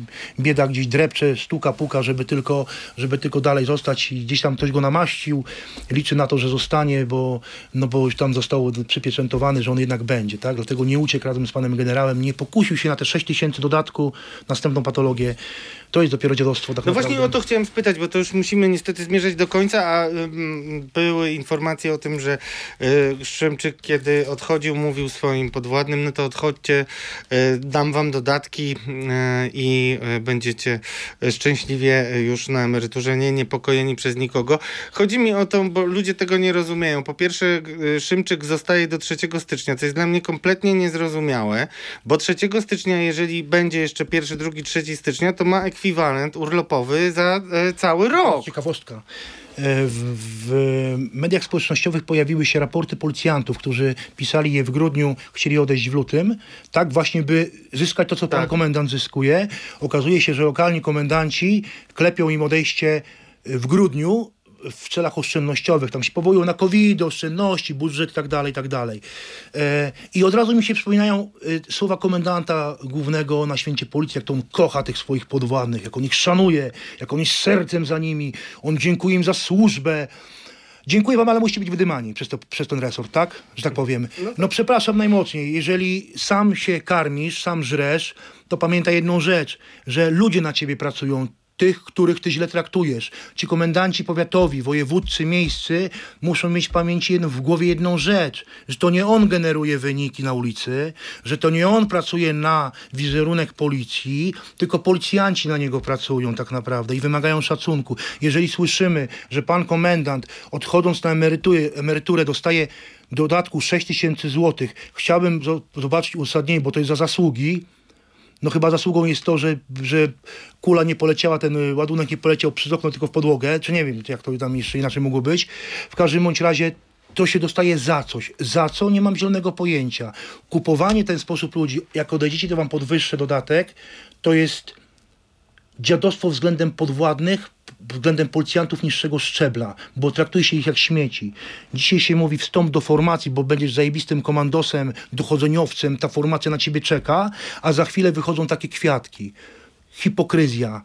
bieda gdzieś drepcze, stuka, puka, żeby tylko, żeby tylko dalej zostać i gdzieś tam ktoś go namaścił. Liczy na to, że zostanie, bo, no bo już tam został przypieczętowany, że on jednak będzie. Tak? Dlatego nie uciekł razem z panem generałem, nie pokusił się na te 6 tysięcy dodatku, następną patologię. To jest dopiero dziadostwo tak No naprawdę. właśnie o to chciałem spytać, bo to już musimy niestety zmierzać do końca, a ym, były informacje o tym, że y, Szymczyk, kiedy odchodził, mówił swoim podwładnym, no to odchodźcie, y, dam wam dodatki y, i y, będziecie szczęśliwie już na emeryturze, nie niepokojeni przez nikogo. Chodzi mi o to, bo ludzie tego nie rozumieją. Po pierwsze, y, Szymczyk zostaje do 3 stycznia, co jest dla mnie kompletnie niezrozumiałe, bo 3 stycznia, jeżeli będzie jeszcze pierwszy, drugi, trzeci stycznia, to ma ekwiwalent urlopowy za e, cały rok. Ciekawostka. E, W, w mediach społecznościowych pojawiły się raporty policjantów, którzy pisali je w grudniu, chcieli odejść w lutym, tak właśnie by zyskać to, co pan Tak. komendant zyskuje. Okazuje się, że lokalni komendanci klepią im odejście w grudniu w celach oszczędnościowych, tam się powołują na COVID, oszczędności, budżet i tak dalej, i tak dalej. E, I od razu mi się przypominają e, słowa komendanta głównego na święcie policji, jak to on kocha tych swoich podwładnych, jak on ich szanuje, jak on jest sercem za nimi, on dziękuję im za służbę. Dziękuję wam, ale musicie być wydymani przez, to, przez ten resort, tak? Że tak powiem. No przepraszam najmocniej, jeżeli sam się karmisz, sam żresz, to pamiętaj jedną rzecz, że ludzie na ciebie pracują, tych, których ty źle traktujesz. Ci komendanci powiatowi, wojewódcy, miejscy muszą mieć w pamięci w głowie jedną rzecz, że to nie on generuje wyniki na ulicy, że to nie on pracuje na wizerunek policji, tylko policjanci na niego pracują tak naprawdę i wymagają szacunku. Jeżeli słyszymy, że pan komendant odchodząc na emeryturę, emeryturę dostaje dodatku 6 tysięcy złotych, chciałbym zo- zobaczyć uzasadnienie, bo to jest za zasługi, no chyba zasługą jest to, że, że kula nie poleciała, ten y, ładunek nie poleciał przez okno, tylko w podłogę, czy nie wiem, jak to tam jeszcze inaczej mogło być. W każdym bądź razie to się dostaje za coś. Za co? Nie mam zielonego pojęcia. Kupowanie ten sposób ludzi, jak odejdziecie, to wam podwyższę dodatek, to jest dziadostwo względem podwładnych, względem policjantów niższego szczebla, bo traktuje się ich jak śmieci. Dzisiaj się mówi wstąp do formacji, bo będziesz zajebistym komandosem, dochodzeniowcem, ta formacja na ciebie czeka, a za chwilę wychodzą takie kwiatki. Hipokryzja,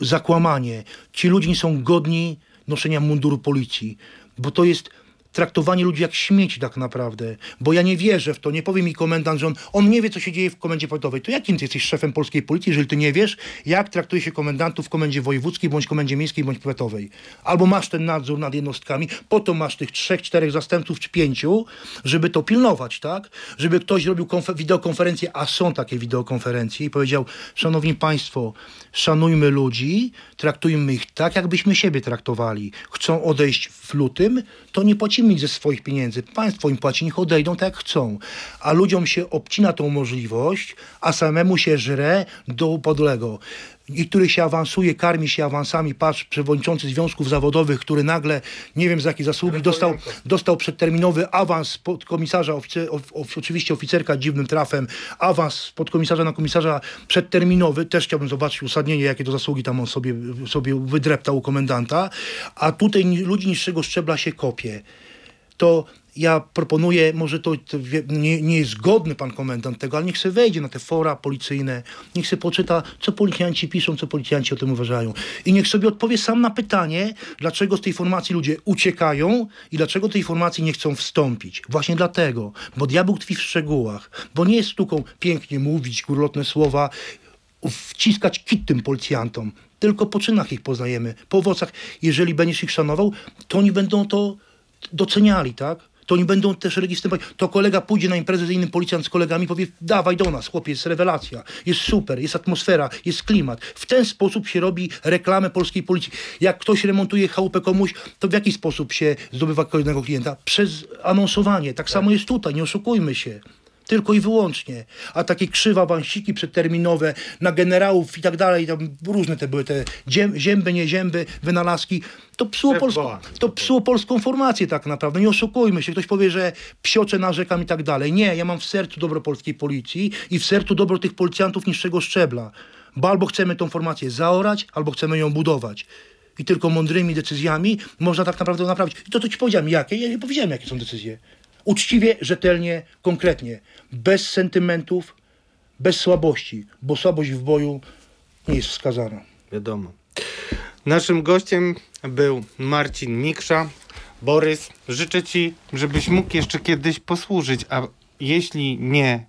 zakłamanie. Ci ludzie nie są godni noszenia munduru policji, bo to jest traktowanie ludzi jak śmieci tak naprawdę. Bo ja nie wierzę w to. Nie powie mi komendant, że on, on nie wie, co się dzieje w komendzie powiatowej. To jakim ty jesteś szefem polskiej policji, jeżeli ty nie wiesz, jak traktuje się komendantów w komendzie wojewódzkiej, bądź komendzie miejskiej, bądź powiatowej. Albo masz ten nadzór nad jednostkami, po to masz tych trzech, czterech zastępców czy pięciu, żeby to pilnować, tak? Żeby ktoś robił konfer- wideokonferencję, a są takie wideokonferencje i powiedział, szanowni państwo, szanujmy ludzi, traktujmy ich tak, jakbyśmy siebie traktowali. Chcą odejść w lutym, to nie płacimy ich ze swoich pieniędzy. Państwo im płaci, niech odejdą tak, jak chcą. A ludziom się obcina tą możliwość, a samemu się żre do podlego. Niektórych się awansuje, karmi się awansami. Patrz, przewodniczący związków zawodowych, który nagle, nie wiem z jakiej zasługi, dostał, dostał przedterminowy awans podkomisarza, oficer, of, of, oczywiście oficerka dziwnym trafem, awans podkomisarza na komisarza przedterminowy. Też chciałbym zobaczyć uzasadnienie, jakie to zasługi tam on sobie, sobie wydreptał u komendanta. A tutaj ludzi niższego szczebla się kopie to ja proponuję, może to, to nie, nie jest godny pan komendant tego, ale niech se wejdzie na te fora policyjne, niech se poczyta, co policjanci piszą, co policjanci o tym uważają. I niech sobie odpowie sam na pytanie, dlaczego z tej formacji ludzie uciekają i dlaczego tej formacji nie chcą wstąpić. Właśnie dlatego, bo diabeł tkwi w szczegółach, bo nie jest sztuką pięknie mówić, górlotne słowa, wciskać kit tym policjantom, tylko po czynach ich poznajemy, po owocach. Jeżeli będziesz ich szanował, to oni będą to doceniali, tak? to oni będą te szeregi wstępować. To kolega pójdzie na imprezę z innym policjant z kolegami powie, dawaj do nas, chłopie, jest rewelacja, jest super, jest atmosfera, jest klimat. W ten sposób się robi reklamę polskiej policji. Jak ktoś remontuje chałupę komuś, to w jaki sposób się zdobywa kolejnego klienta? Przez anonsowanie. Tak samo jest tutaj, nie oszukujmy się. Tylko i wyłącznie. A takie krzywa awansiki przedterminowe na generałów i tak dalej, tam różne te były te ziem, zięby, nie zięby, wynalazki. To psuło, polską, to psuło polską formację tak naprawdę. Nie oszukujmy się. Ktoś powie, że psiocze narzekam i tak dalej. Nie, ja mam w sercu dobro polskiej policji i w sercu dobro tych policjantów niższego szczebla. Bo albo chcemy tą formację zaorać, albo chcemy ją budować. I tylko mądrymi decyzjami można tak naprawdę naprawić. I to, co ci powiedziałem, jakie? Ja nie powiedziałem, jakie są decyzje. Uczciwie, rzetelnie, konkretnie. Bez sentymentów, bez słabości. Bo słabość w boju nie jest wskazana. Wiadomo. Naszym gościem był Marcin Miksza. Borys, życzę Ci, żebyś mógł jeszcze kiedyś posłużyć, a jeśli nie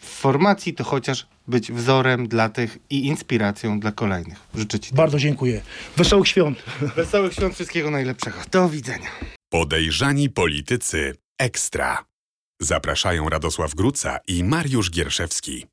w formacji, to chociaż być wzorem dla tych i inspiracją dla kolejnych. Życzę Ci Bardzo dziękuję. Wesołych świąt. wesołych świąt, wszystkiego najlepszego. Do widzenia. Podejrzani politycy ekstra. Zapraszają Radosław Gruca i Mariusz Gierszewski.